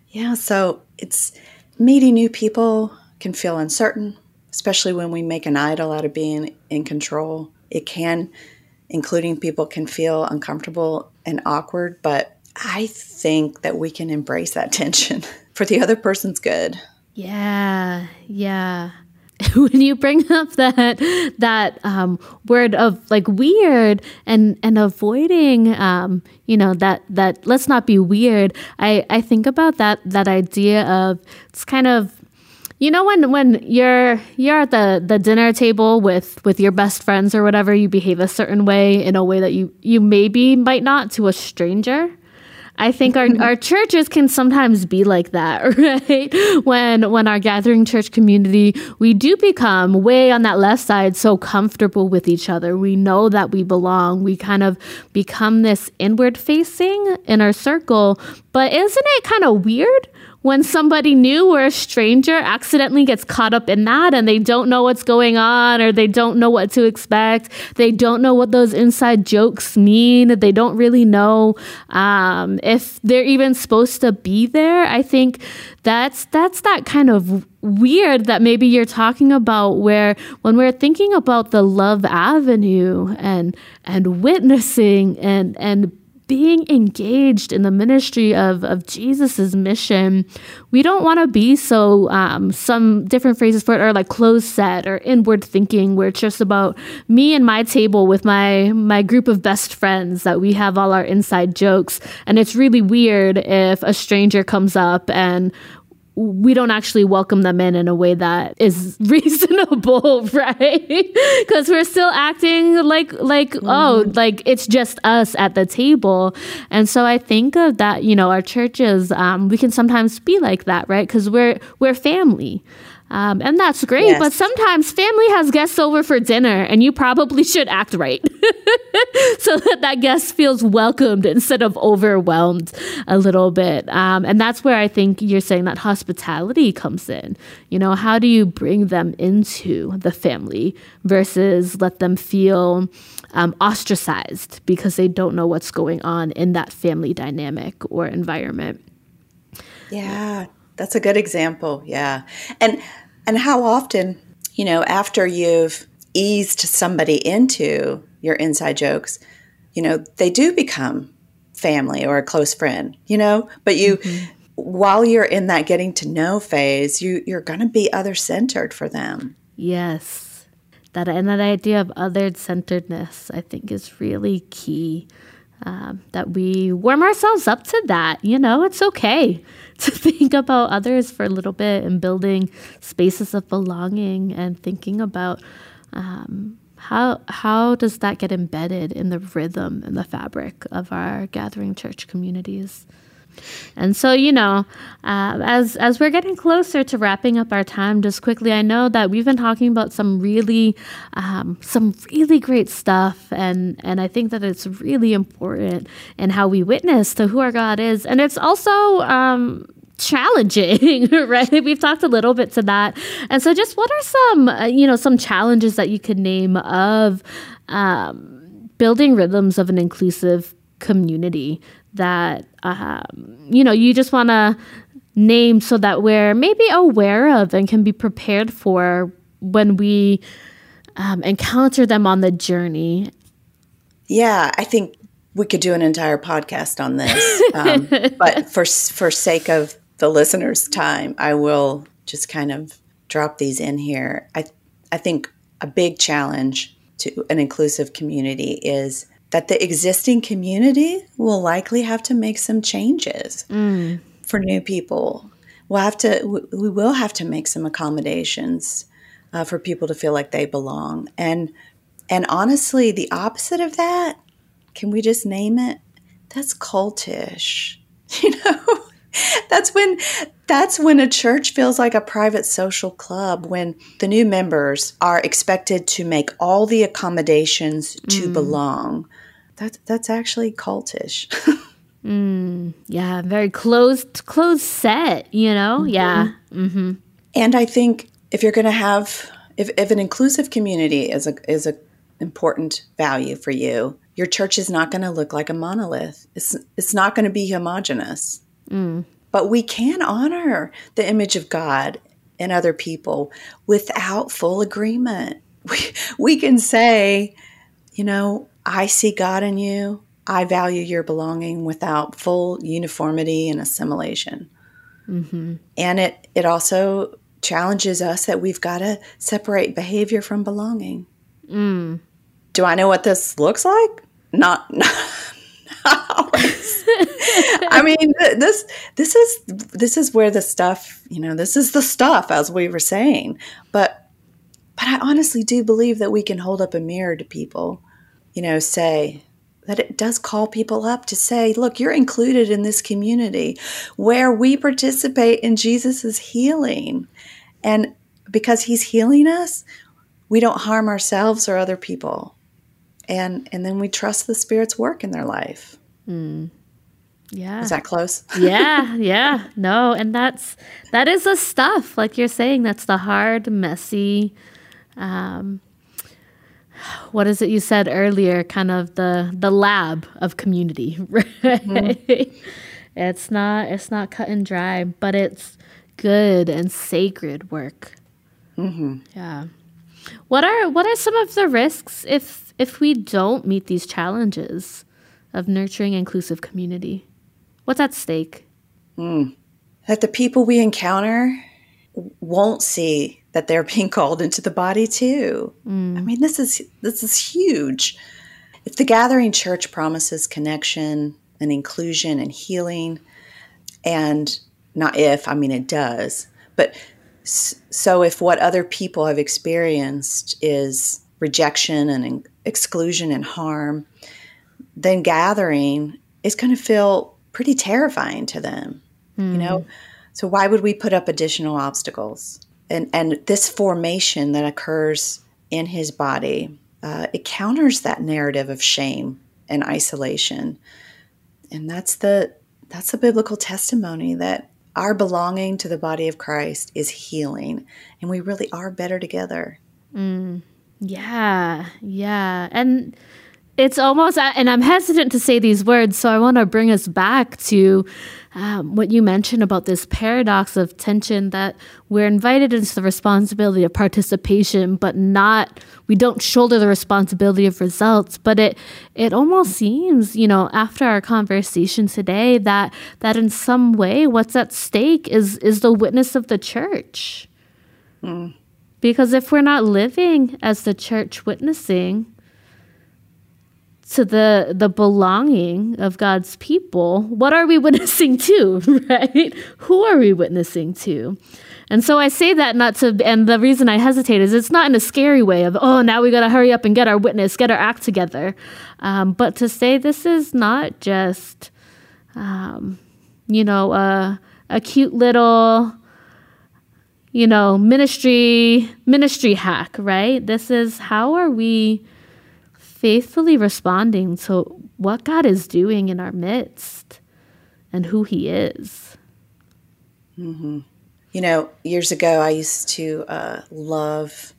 Yeah, so it's meeting new people can feel uncertain, especially when we make an idol out of being in control. It can, including people, can feel uncomfortable and awkward, but I think that we can embrace that [laughs] tension for the other person's good. Yeah, yeah. [laughs] when you bring up that that um, word of like weird and and avoiding um, you know that that let's not be weird i i think about that that idea of it's kind of you know when when you're you're at the the dinner table with with your best friends or whatever you behave a certain way in a way that you you maybe might not to a stranger I think our, [laughs] our churches can sometimes be like that, [laughs] right? When when our gathering church community, we do become way on that left side so comfortable with each other. We know that we belong. We kind of become this inward facing in our circle. But isn't it kind of weird when somebody new or a stranger accidentally gets caught up in that and they don't know what's going on or they don't know what to expect. They don't know what those inside jokes mean. They don't really know um, if they're even supposed to be there. I think that's that's that kind of weird that maybe you're talking about where when we're thinking about the love avenue and and witnessing and and being engaged in the ministry of, of Jesus' mission, we don't want to be so, um, some different phrases for it are like closed set or inward thinking, where it's just about me and my table with my, my group of best friends that we have all our inside jokes. And it's really weird if a stranger comes up and we don't actually welcome them in in a way that is [laughs] reasonable, [laughs] right? Because we're still acting like like oh, mm-hmm. oh, like it's just us at the table, and so I think of that. You know, our churches, um, we can sometimes be like that, right? Because we're we're family. Um, and that's great, yes. but sometimes family has guests over for dinner, and you probably [laughs] should act right [laughs] so that that guest feels welcomed instead of overwhelmed a little bit. Um, and that's where I think you're saying that hospitality comes in. You know, how do you bring them into the family versus let them feel um, ostracized because they don't know what's going on in that family dynamic or environment? Yeah, that's a good example. Yeah. And and how often, you know, after you've eased somebody into your inside jokes, you know, they do become family or a close friend, you know, but you mm-hmm. while you're in that getting to know phase, you you're going to be other centered for them. Yes. That and that idea of other centeredness, I think, is really key. Um, that we warm ourselves up to that. You know, it's okay [laughs] to think about others for a little bit and building spaces of belonging and thinking about um, how how does that get embedded in the rhythm and the fabric of our gathering church communities. And so, you know, uh, as as we're getting closer to wrapping up our time, just quickly, I know that we've been talking about some really, um, some really great stuff, and and I think that it's really important in how we witness to who our God is, and it's also um, challenging [laughs] right we've talked a little bit to that and so just what are some uh, you know some challenges that you could name of um, building rhythms of an inclusive community that um, you know you just want to name so that we're maybe aware of and can be prepared for when we um, encounter them on the journey? Yeah, I think we could do an entire podcast on this, [laughs] um, but for for sake of the listeners' time, I will just kind of drop these in here. I I think a big challenge to an inclusive community is that the existing community will likely have to make some changes mm. for new people. We'll have to we will have to make some accommodations uh, for people to feel like they belong. And and honestly, the opposite of that can we just name it? That's cultish. [laughs] You know, [laughs] that's when that's when a church feels like a private social club when the new members are expected to make all the accommodations to mm. belong. That that's actually cultish. [laughs] mm, yeah, very closed closed set, you know? Mm-hmm. Yeah. Mm-hmm. And I think if you're going to have if, if an inclusive community is a is a important value for you, your church is not going to look like a monolith. It's, it's not going to be homogenous. Mm. But we can honor the image of God in other people without full agreement. [laughs] We, we can say, you know, I see God in you. I value your belonging without full uniformity and assimilation. Mm-hmm. And it, it also challenges us that we've got to separate behavior from belonging. Mm. Do I know what this looks like? Not, [laughs] not always. I mean, this this is this is where the stuff, you know, this is the stuff as we were saying. But but I honestly do believe that we can hold up a mirror to people, you know, say that it does call people up to say, look, you're included in this community where we participate in Jesus's healing. And because he's healing us, we don't harm ourselves or other people and and then we trust the spirit's work in their life mm. yeah is that close [laughs] yeah yeah no and that's that is the stuff like you're saying that's the hard messy um what is it you said earlier kind of the the lab of community [laughs] right mm-hmm. it's not it's not cut and dry but it's good and sacred work mm-hmm. yeah what are what are some of the risks if if we don't meet these challenges of nurturing inclusive community? What's at stake? Mm. That the people we encounter won't see that they're being [laughs] called into the body too. Mm. I mean, this is this is huge. If the gathering church promises connection and inclusion and healing, and not if, I mean it does, but so if what other people have experienced is rejection and exclusion and harm, then gathering is going to feel pretty terrifying to them. Mm. You know, hmm. so why would we put up additional obstacles? And and this formation that occurs in his body, uh, it counters that narrative of shame and isolation, and that's the that's the biblical testimony that our belonging to the body of Christ is healing, and we really are better together. Mm. Yeah, yeah. And it's almost, and I'm hesitant to say these words, so I want to bring us back to um, what you mentioned about this paradox of tension that we're invited into the responsibility of participation, but not, we don't shoulder the responsibility of results. But it, it almost seems, you know, after our conversation today, that, that in some way, what's at stake is, is the witness of the church. Mm. Because if we're not living as the church witnessing to the the belonging of God's people, what are we [laughs] witnessing to, [laughs] right? Who are we witnessing to? And so I say that not to, and the reason I hesitate is it's not in a scary way of, oh, now we got to hurry up and get our witness, get our act together. Um, but to say this is not just, um, you know, a, a cute little you know, ministry ministry hack, right? This is how are we faithfully responding to what God is doing in our midst and who He is. Mm-hmm. You know, years ago, I used to uh, love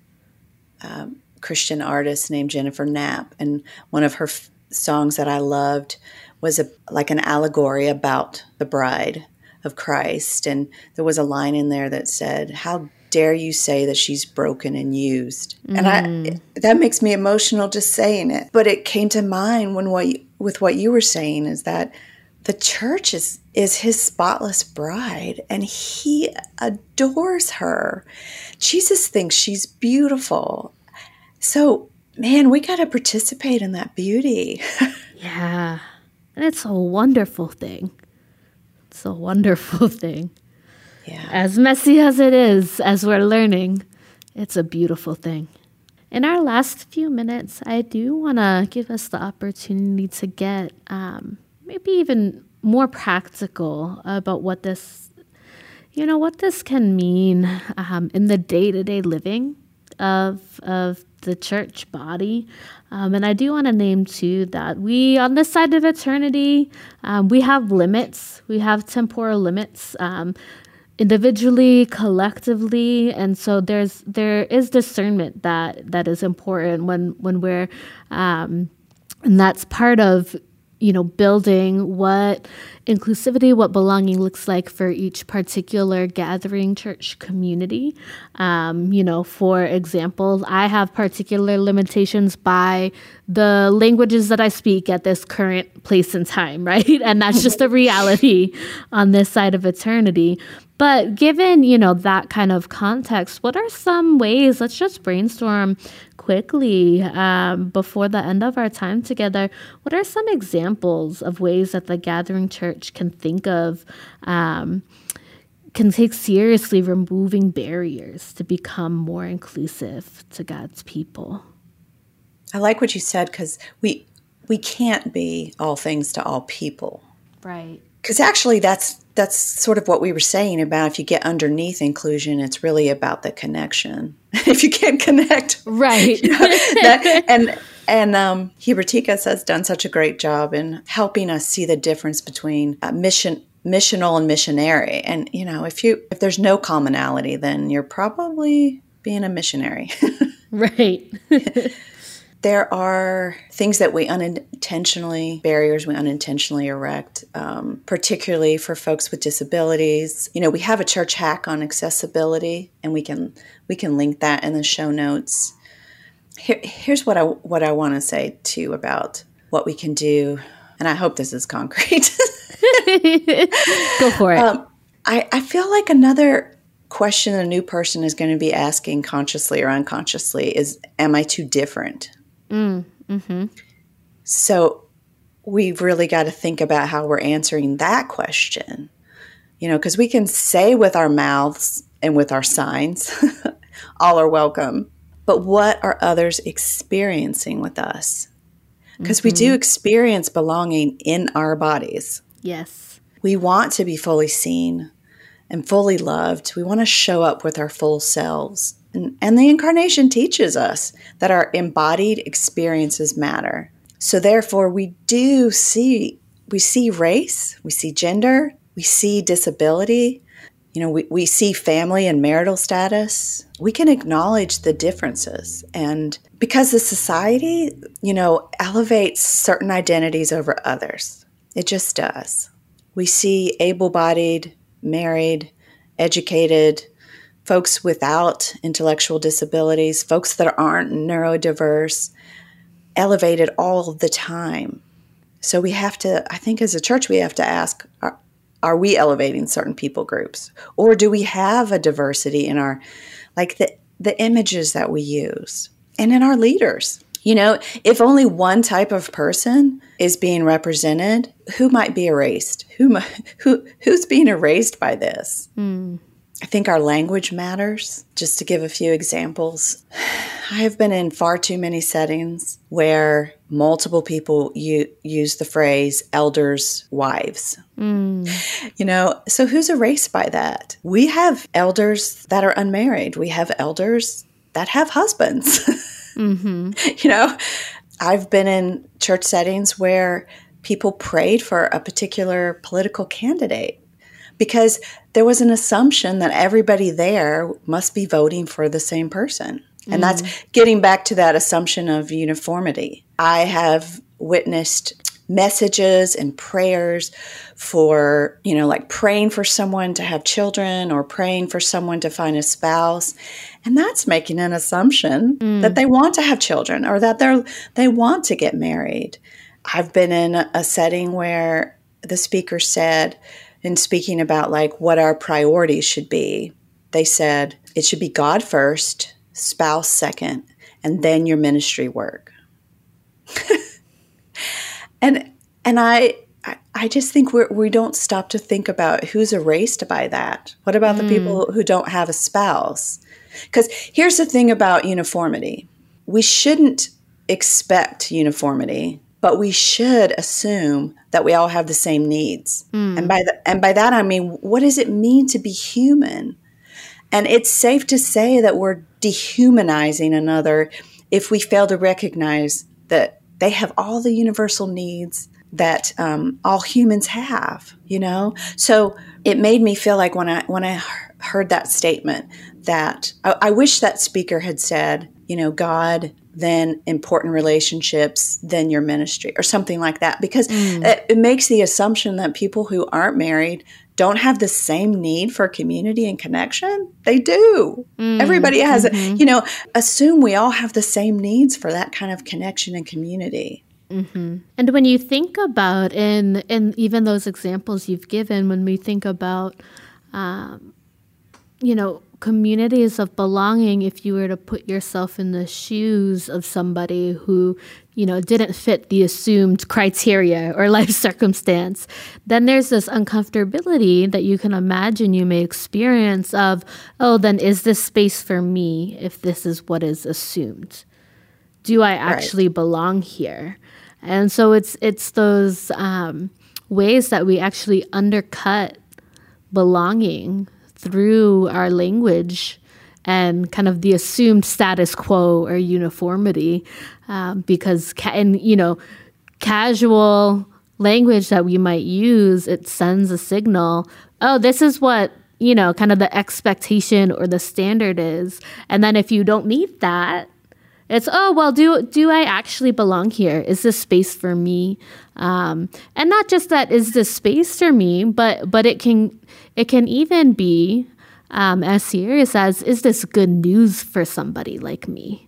um, Christian artist named Jennifer Knapp, and one of her f- songs that I loved was a, like an allegory about the bride of Christ. And there was a line in there that said, How dare you say that she's broken and used? Mm. And I that makes me emotional just saying it. But it came to mind when what you, with what you were saying is that the church is is his spotless bride and he adores her. Jesus thinks she's beautiful. So, man, we got to participate in that beauty. [laughs] yeah. And it's a wonderful thing. A wonderful [laughs] thing. Yeah. As messy as it is, as we're learning, it's a beautiful thing. In our last few minutes, I do want to give us the opportunity to get um, maybe even more practical about what this, you know, what this can mean um, in the day to day living of of the church body. Um, and I do want to name too that we, on this side of eternity, um, we have limits. We have temporal limits. Um, individually collectively and so there's there is discernment that that is important when when we're um and that's part of you know, building what inclusivity, what belonging looks like for each particular gathering church community. Um, you know, for example, I have particular limitations by the languages that I speak at this current place and time, [laughs] right? And that's just a reality on this side of eternity. But given, you know, that kind of context, what are some ways, let's just brainstorm quickly um, before the end of our time together. What are some examples of ways that the Gathering Church can think of? Um, can take seriously removing barriers to become more inclusive to God's people. I like what you said because we we can't be all things to all people. Right. Because actually, that's that's sort of what we were saying about if you get underneath inclusion, it's really about the connection. [laughs] if you can't connect, right? You know, that, [laughs] and and um, Heber Ticas has done such a great job in helping us see the difference between uh, mission missional and missionary. And you know, if you if there's no commonality, then you're probably being a missionary. [laughs] right there are things that we unintentionally, barriers we unintentionally erect, um, particularly for folks with disabilities. You know, we have a church hack on accessibility, and we can we can link that in the show notes. Here, here's what I what I want to say too about what we can do, and I hope this is concrete. [laughs] Go for it. Um, I, I feel like another question a new person is going to be asking consciously or unconsciously is Am I too different? Mm, mm-hmm. So we've really got to think about how we're answering that question. You know, because we can say with our mouths and with our signs, [laughs] all are welcome. But what are others experiencing with us? Because mm-hmm. we do mm-hmm. experience belonging in our bodies. Yes. We want to be fully seen and fully loved. We want to show up with our full selves. And, and the incarnation teaches us that our embodied experiences matter. So therefore we do see we see race, we see gender, we see disability, you know, we, we see family and marital status. We can acknowledge the differences. And because the society, you know, elevates certain identities over others, it just does. We see able bodied, married, educated, folks without intellectual disabilities, folks that aren't neurodiverse, elevated all the time. So we have to, I think as a church, we have to ask are, are we elevating certain people groups? Or do we have a diversity in our, like the, the images that we use and in our leaders? You know, if only one type of person is being represented, who might be erased? Who, who who's being erased by this? Mm. I think our language matters. Just to give a few examples, [sighs] I have been in far too many settings where multiple people u- use the phrase elders' wives. Mm. You know, so who's erased by that? We have elders that are unmarried, we have elders that have husbands. [laughs] mm-hmm. You know, I've been in church settings where people prayed for a particular political candidate because there was an assumption that everybody there must be voting for the same person. And mm. that's getting back to that assumption of uniformity. I have witnessed messages and prayers for, you know, like praying for someone to have children or praying for someone to find a spouse. And that's making an assumption mm. that they want to have children or that they're they want to get married. I've been in a setting where the speaker said in speaking about like what our priorities should be. They said it should be God first, spouse second, and then your ministry work. [laughs] and and I I just think we're, we do not stop to think about who's erased by that. What about mm. the people who don't have a spouse? Because here's the thing about uniformity we shouldn't expect uniformity, but we should assume that we all have the same needs. Mm. And by the, and by that I mean, what does it mean to be human? And it's safe to say that we're dehumanizing another if we fail to recognize that they have all the universal needs that um, all humans have you know so it made me feel like when i when i heard that statement that I, I wish that speaker had said you know god then important relationships then your ministry or something like that because mm. it, it makes the assumption that people who aren't married don't have the same need for community and connection. They do. Mm, Everybody has mm-hmm. it. You know, assume we all have the same needs for that kind of connection and community. Mm-hmm. And when you think about in in even those examples you've given, when we think about, um, you know, communities of belonging, if you were to put yourself in the shoes of somebody who, you know, didn't fit the assumed criteria or [laughs] life circumstance, then there's this uncomfortability that you can imagine you may experience of, oh, then is this space for me if this is what is assumed? Do I actually right. belong here? And so it's it's those um, ways that we actually undercut belonging through our language and kind of the assumed status quo or uniformity, um, because ca- and you know, casual language that we might use it sends a signal. Oh, this is what you know, kind of the expectation or the standard is, and then if you don't meet that, it's oh well, do do I actually belong here? Is this space for me? Um, and not just that is this space for me, but but it can it can even be um, as serious as is this good news for somebody like me?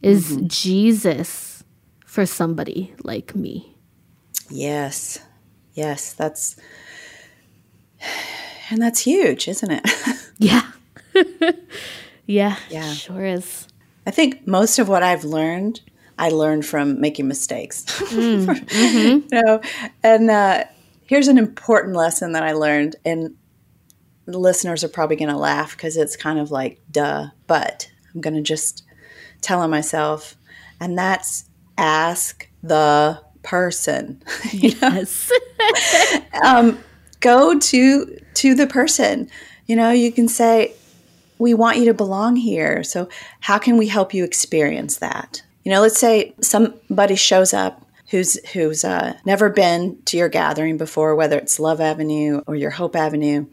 Is mm-hmm. Jesus for somebody like me? Yes, yes, that's [sighs] and that's huge, isn't it? [laughs] yeah. [laughs] yeah, yeah, sure is. I think most of what I've learned, I learned from making mistakes. [laughs] Mm, mm-hmm. you know, and uh, here's an important lesson that I learned, and the listeners are probably going to laugh because it's kind of like duh, but I'm going to just tell them myself, and that's ask the person. [laughs] yes. [laughs] um, go to to the person. You know, you can say, we want you to belong here. So, how can we help you experience that? You know, let's say somebody shows up who's who's uh, never been to your gathering before, whether it's Love Avenue or your Hope Avenue,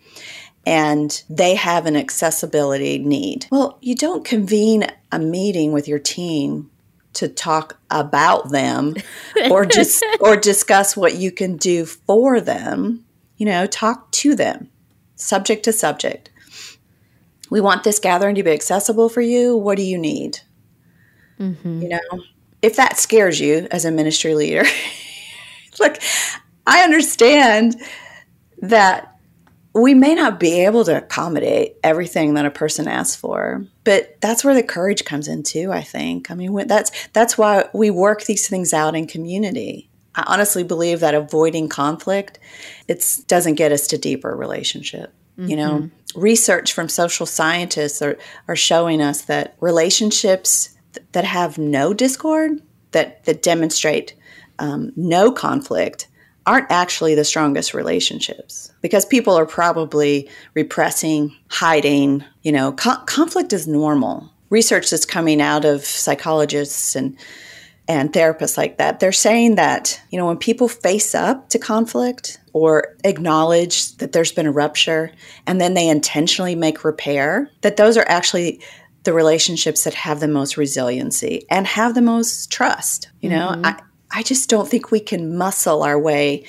and they have an accessibility need. Well, you don't convene a meeting with your team to talk about them or [laughs] just or discuss what you can do for them. You know, talk to them, subject to subject we want this gathering to be accessible for you. What do you need? Mm-hmm. You know, if that scares you as a ministry leader, [laughs] look, I understand that we may not be able to accommodate everything that a person asks for, but that's where the courage comes in too. I think. I mean, that's that's why we work these things out in community. I honestly believe that avoiding conflict it doesn't get us to deeper relationship. Mm-hmm. You know, mm-hmm. Research from social scientists are, are showing us that relationships th- that have no discord, that, that demonstrate um, no conflict, aren't actually the strongest relationships because people are probably repressing, hiding. You know, co- conflict is normal. Research that's coming out of psychologists and and therapists like that, they're saying that, you know, when people face up to conflict or acknowledge that there's been a rupture and then they intentionally make repair, that those are actually the relationships that have the most resiliency and have the most trust. You know, mm-hmm. I, I just don't think we can muscle our way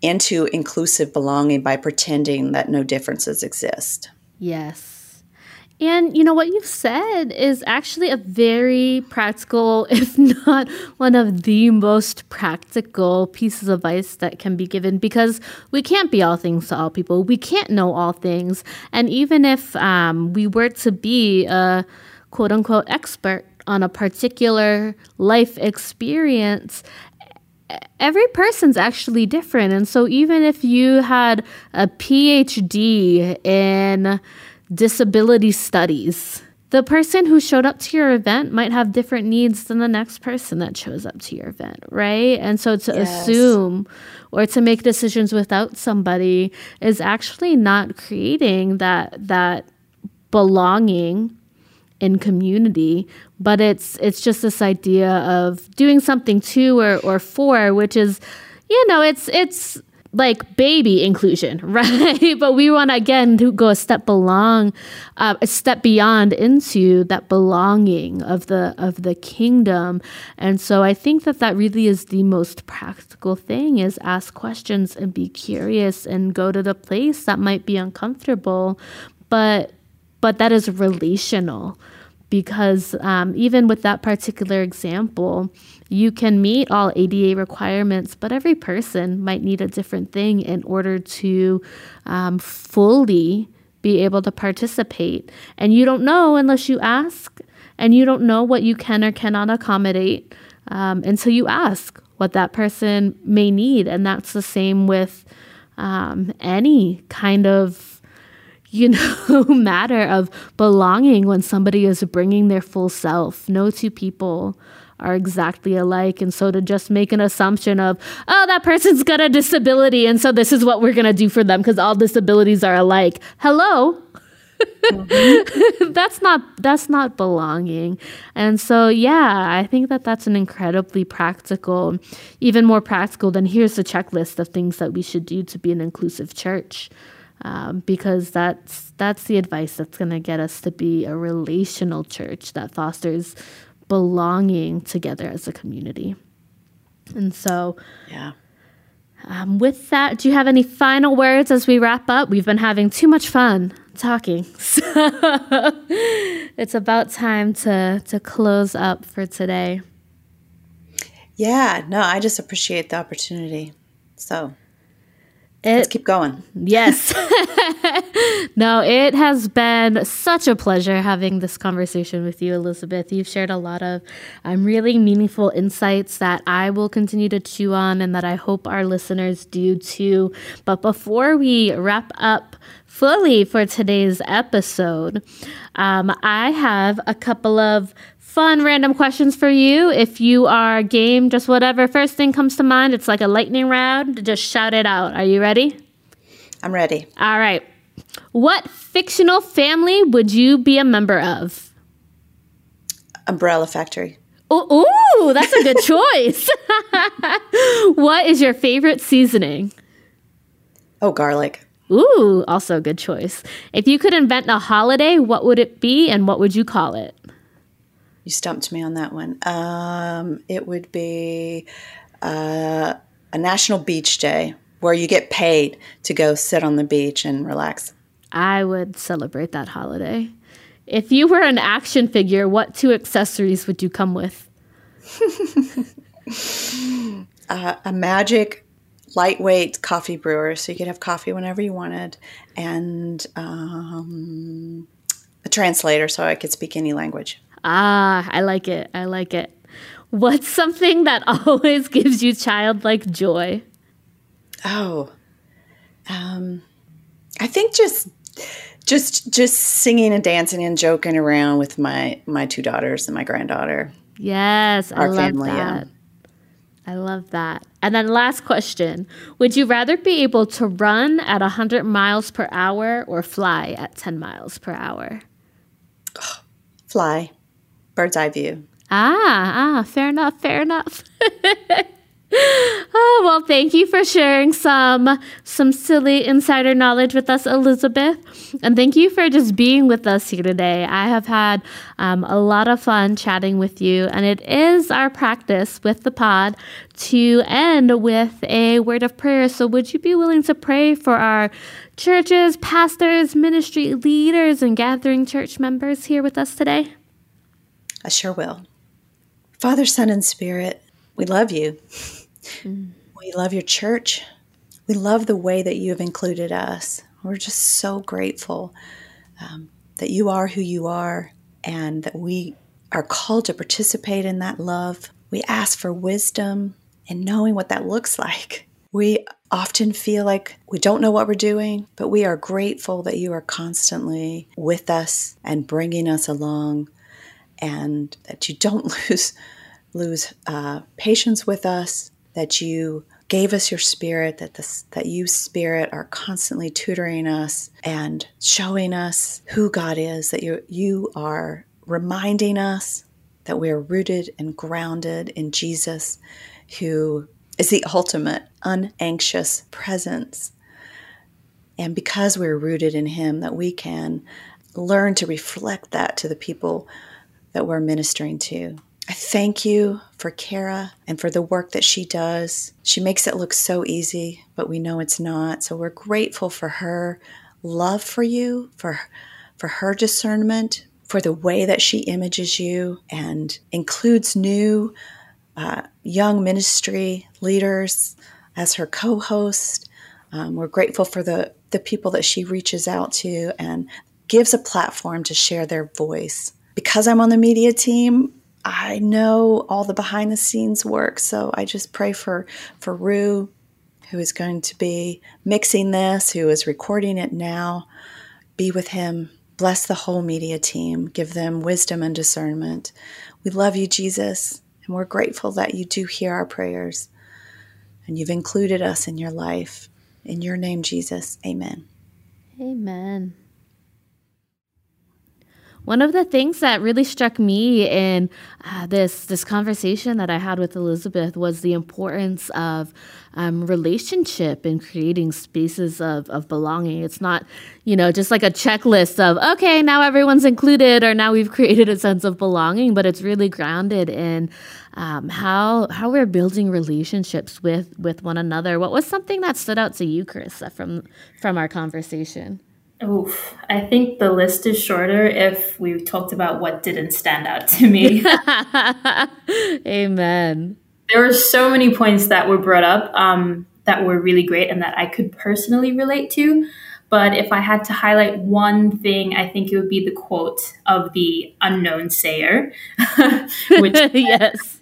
into inclusive belonging by pretending that no differences exist. Yes. And you know what you've said is actually a very practical, [laughs] if not one of the most practical pieces of advice that can be given because we can't be all things to all people. We can't know all things. And even if um, we were to be a quote unquote expert on a particular life experience, every person's actually different. And so even if you had a PhD in disability studies. The person who showed up to your event might have different needs than the next person that shows up to your event, right? And so to yes. assume or to make decisions without somebody is actually not creating that that belonging in community, but it's it's just this idea of doing something to or, or for, which is, you know, it's it's like baby inclusion, [laughs] right? but we want again to go a step belong, uh, a step beyond into that belonging of the of the kingdom. And so I think that that really is the most practical thing: is ask questions and be curious and go to the place that might be uncomfortable, but but that is relational because um, even with that particular example, you can meet all ADA requirements, but every person might need a different thing in order to um, fully be able to participate. And you don't know unless you ask, and you don't know what you can or cannot accommodate um, until you ask what that person may need. And that's the same with um, any kind of you [laughs] know, matter of belonging when somebody is bringing their full self. No two people are exactly alike. And so to just make an assumption of, oh, that person's got a disability. And so this is what we're going to do for them because all disabilities are alike. Hello. Mm-hmm. [laughs] that's not that's not belonging and so yeah i think that that's an incredibly practical even more practical than here's the checklist of things that we should do to be an inclusive church um, because that's that's the advice that's going to get us to be a relational church that fosters belonging together as a community. And so, yeah. Um, with that, do you have any final words as we wrap up? We've been having too much fun talking, [laughs] so it's about time to to close up for today. Yeah, no, I just appreciate the opportunity. So it, Let's keep going. Yes. [laughs] [laughs] no, it has been such a pleasure having this conversation with you, Elizabeth. You've shared a lot of um, really meaningful insights that I will continue to chew on and that I hope our listeners do too. But before we wrap up fully for today's episode, um, I have a couple of fun random questions for you. If you are game, just whatever first thing comes to mind. It's like a lightning round. Just shout it out. Are you ready? I'm ready. All right. What fictional family would you be a member of? Umbrella Factory. Ooh, ooh that's a good [laughs] choice. [laughs] what is your favorite seasoning? Oh, garlic. Ooh, also a good choice. If you could invent a holiday, what would it be and what would you call it? You stumped me on that one. Um, it would be uh, a National Beach Day where you get paid to go sit on the beach and relax. I would celebrate that holiday. If you were an action figure, what two accessories would you come with? [laughs] uh, a magic lightweight coffee brewer, so you could have coffee whenever you wanted, and um, a translator, so I could speak any language. Ah, I like it. I like it. What's something that [laughs] always gives you childlike joy? Oh, um, I think just just just singing and dancing and joking around with my my two daughters and my granddaughter. Yes, Our I love family, that. Yeah. I love that. And then last question. Would you rather be able to run at 100 miles per hour or fly at 10 miles per hour? fly bird's eye view. Ah, ah, fair enough, fair enough. [laughs] Oh, well, thank you for sharing some some silly insider knowledge with us, Elizabeth, and thank you for just being with us here today. I have had um, a lot of fun chatting with you, and it is our practice with the pod to end with a word of prayer. So, would you be willing to pray for our churches, pastors, ministry leaders, and gathering church members here with us today? I sure will. Father, Son, and Spirit, we love you. Mm. We love your church. We love the way that you have included us. We're just so grateful um, that you are who you are and that we are called to participate in that love. We ask for wisdom in knowing what that looks like. We often feel like we don't know what we're doing, but we are grateful that you are constantly with us and bringing us along, and that you don't [laughs] lose lose uh, patience with us, that you gave us your spirit, that this, that you spirit are constantly tutoring us and showing us who God is, that you you are reminding us that we are rooted and grounded in Jesus, who is the ultimate unanxious presence. And because we're rooted in Him, that we can learn to reflect that to the people that we're ministering to. I thank you for Cara and for the work that she does. She makes it look so easy, but we know it's not. So we're grateful for her love for you, for for her discernment, for the way that she images you and includes new uh, young ministry leaders as her co-host. Um, we're grateful for the the people that she reaches out to and gives a platform to share their voice. Because I'm on the media team, I know all the behind the scenes work, so I just pray for for Rue, who is going to be mixing this, who is recording it now. Be with him. Bless the whole media team. Give them wisdom and discernment. We love you, Jesus, and we're grateful that you do hear our prayers and you've included us in your life. In your name, Jesus. Amen. Amen. One of the things that really struck me in uh, this this conversation that I had with Elizabeth was the importance of um, relationship and creating spaces of, of belonging. It's not, you know, just like a checklist of, okay, now everyone's included or now we've [laughs] created a sense of belonging, but it's really grounded in um, how how we're building relationships with with one another. What was something that stood out to you, Carissa, from from our conversation? Oof, I think the list is shorter if we talked about what didn't stand out to me. [laughs] Amen. There were so many points that were brought up um, that were really great and that I could personally relate to. But if I had to highlight one thing, I think it would be the quote of the unknown sayer, [laughs] which [laughs] yes,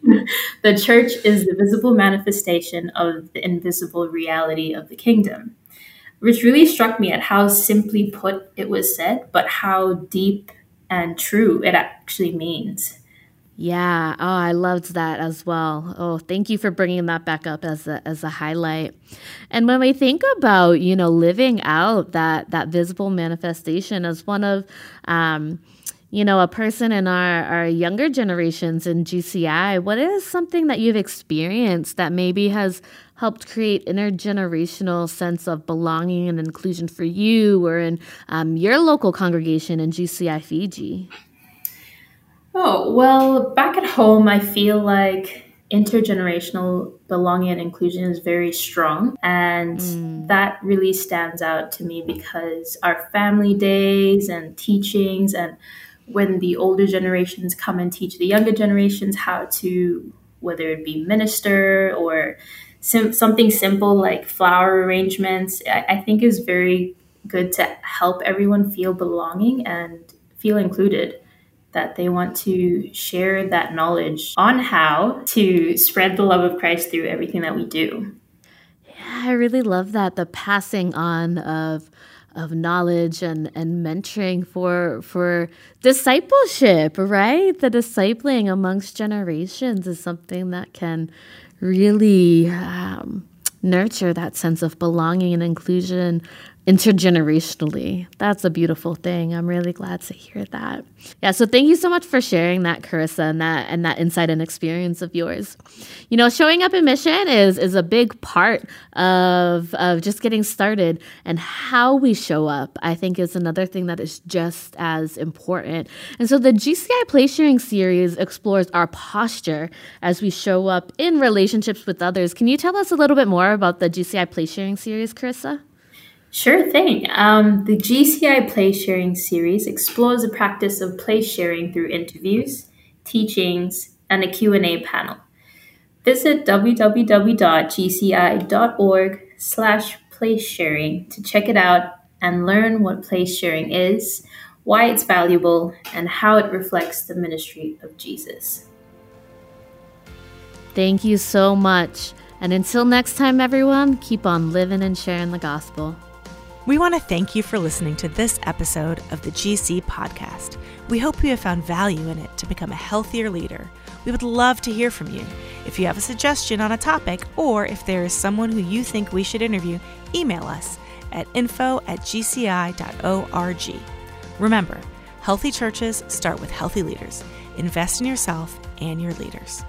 the church is the visible manifestation of the invisible reality of the kingdom which really struck me at how simply put it was said, but how deep and true it actually means. Yeah, oh, I loved that as well. Oh, thank you for bringing that back up as a as a highlight. And when we think about, you know, living out that that visible manifestation as one of um, you know, a person in our, our younger generations in GCI, what is something that you've experienced that maybe has helped create intergenerational sense of belonging and inclusion for you or in um, your local congregation in GCI Fiji? Oh, well, back at home, I feel like intergenerational belonging and inclusion is very strong. And mm. that really stands out to me because our family days and teachings, and when the older generations come and teach the younger generations how to, whether it be minister or sim- something simple like flower arrangements, I-, I think is very good to help everyone feel belonging and feel included that they want to share that knowledge on how to spread the love of Christ through everything that we do. Yeah, I really love that the passing on of of knowledge and, and mentoring for for discipleship, right? The discipling amongst generations is something that can really um, nurture that sense of belonging and inclusion intergenerationally. That's a beautiful thing. I'm really glad to hear that. Yeah, so thank you so much for sharing that, Carissa, and that and that insight and experience of yours. You know, showing up in mission is is a big part of of just getting started and how we show up, I think is another thing that is just as important. And so the GCI Place Sharing series explores our posture as we show up in relationships with others. Can you tell us a little bit more about the GCI Place Sharing series, Carissa? Sure thing. Um, the GCI Place Sharing series explores the practice of place sharing through interviews, teachings, and a Q&A panel. Visit www.gci.org slash place sharing to check it out and learn what place sharing is, why it's valuable, and how it reflects the ministry of Jesus. Thank you so much. And until next time, everyone, keep on living and sharing the gospel. We want to thank you for listening to this episode of the GC podcast. We hope you have found value in it to become a healthier leader. We would love to hear from you. If you have a suggestion on a topic or if there is someone who you think we should interview, email us at info at gci.org. Remember, healthy churches start with healthy leaders. Invest in yourself and your leaders.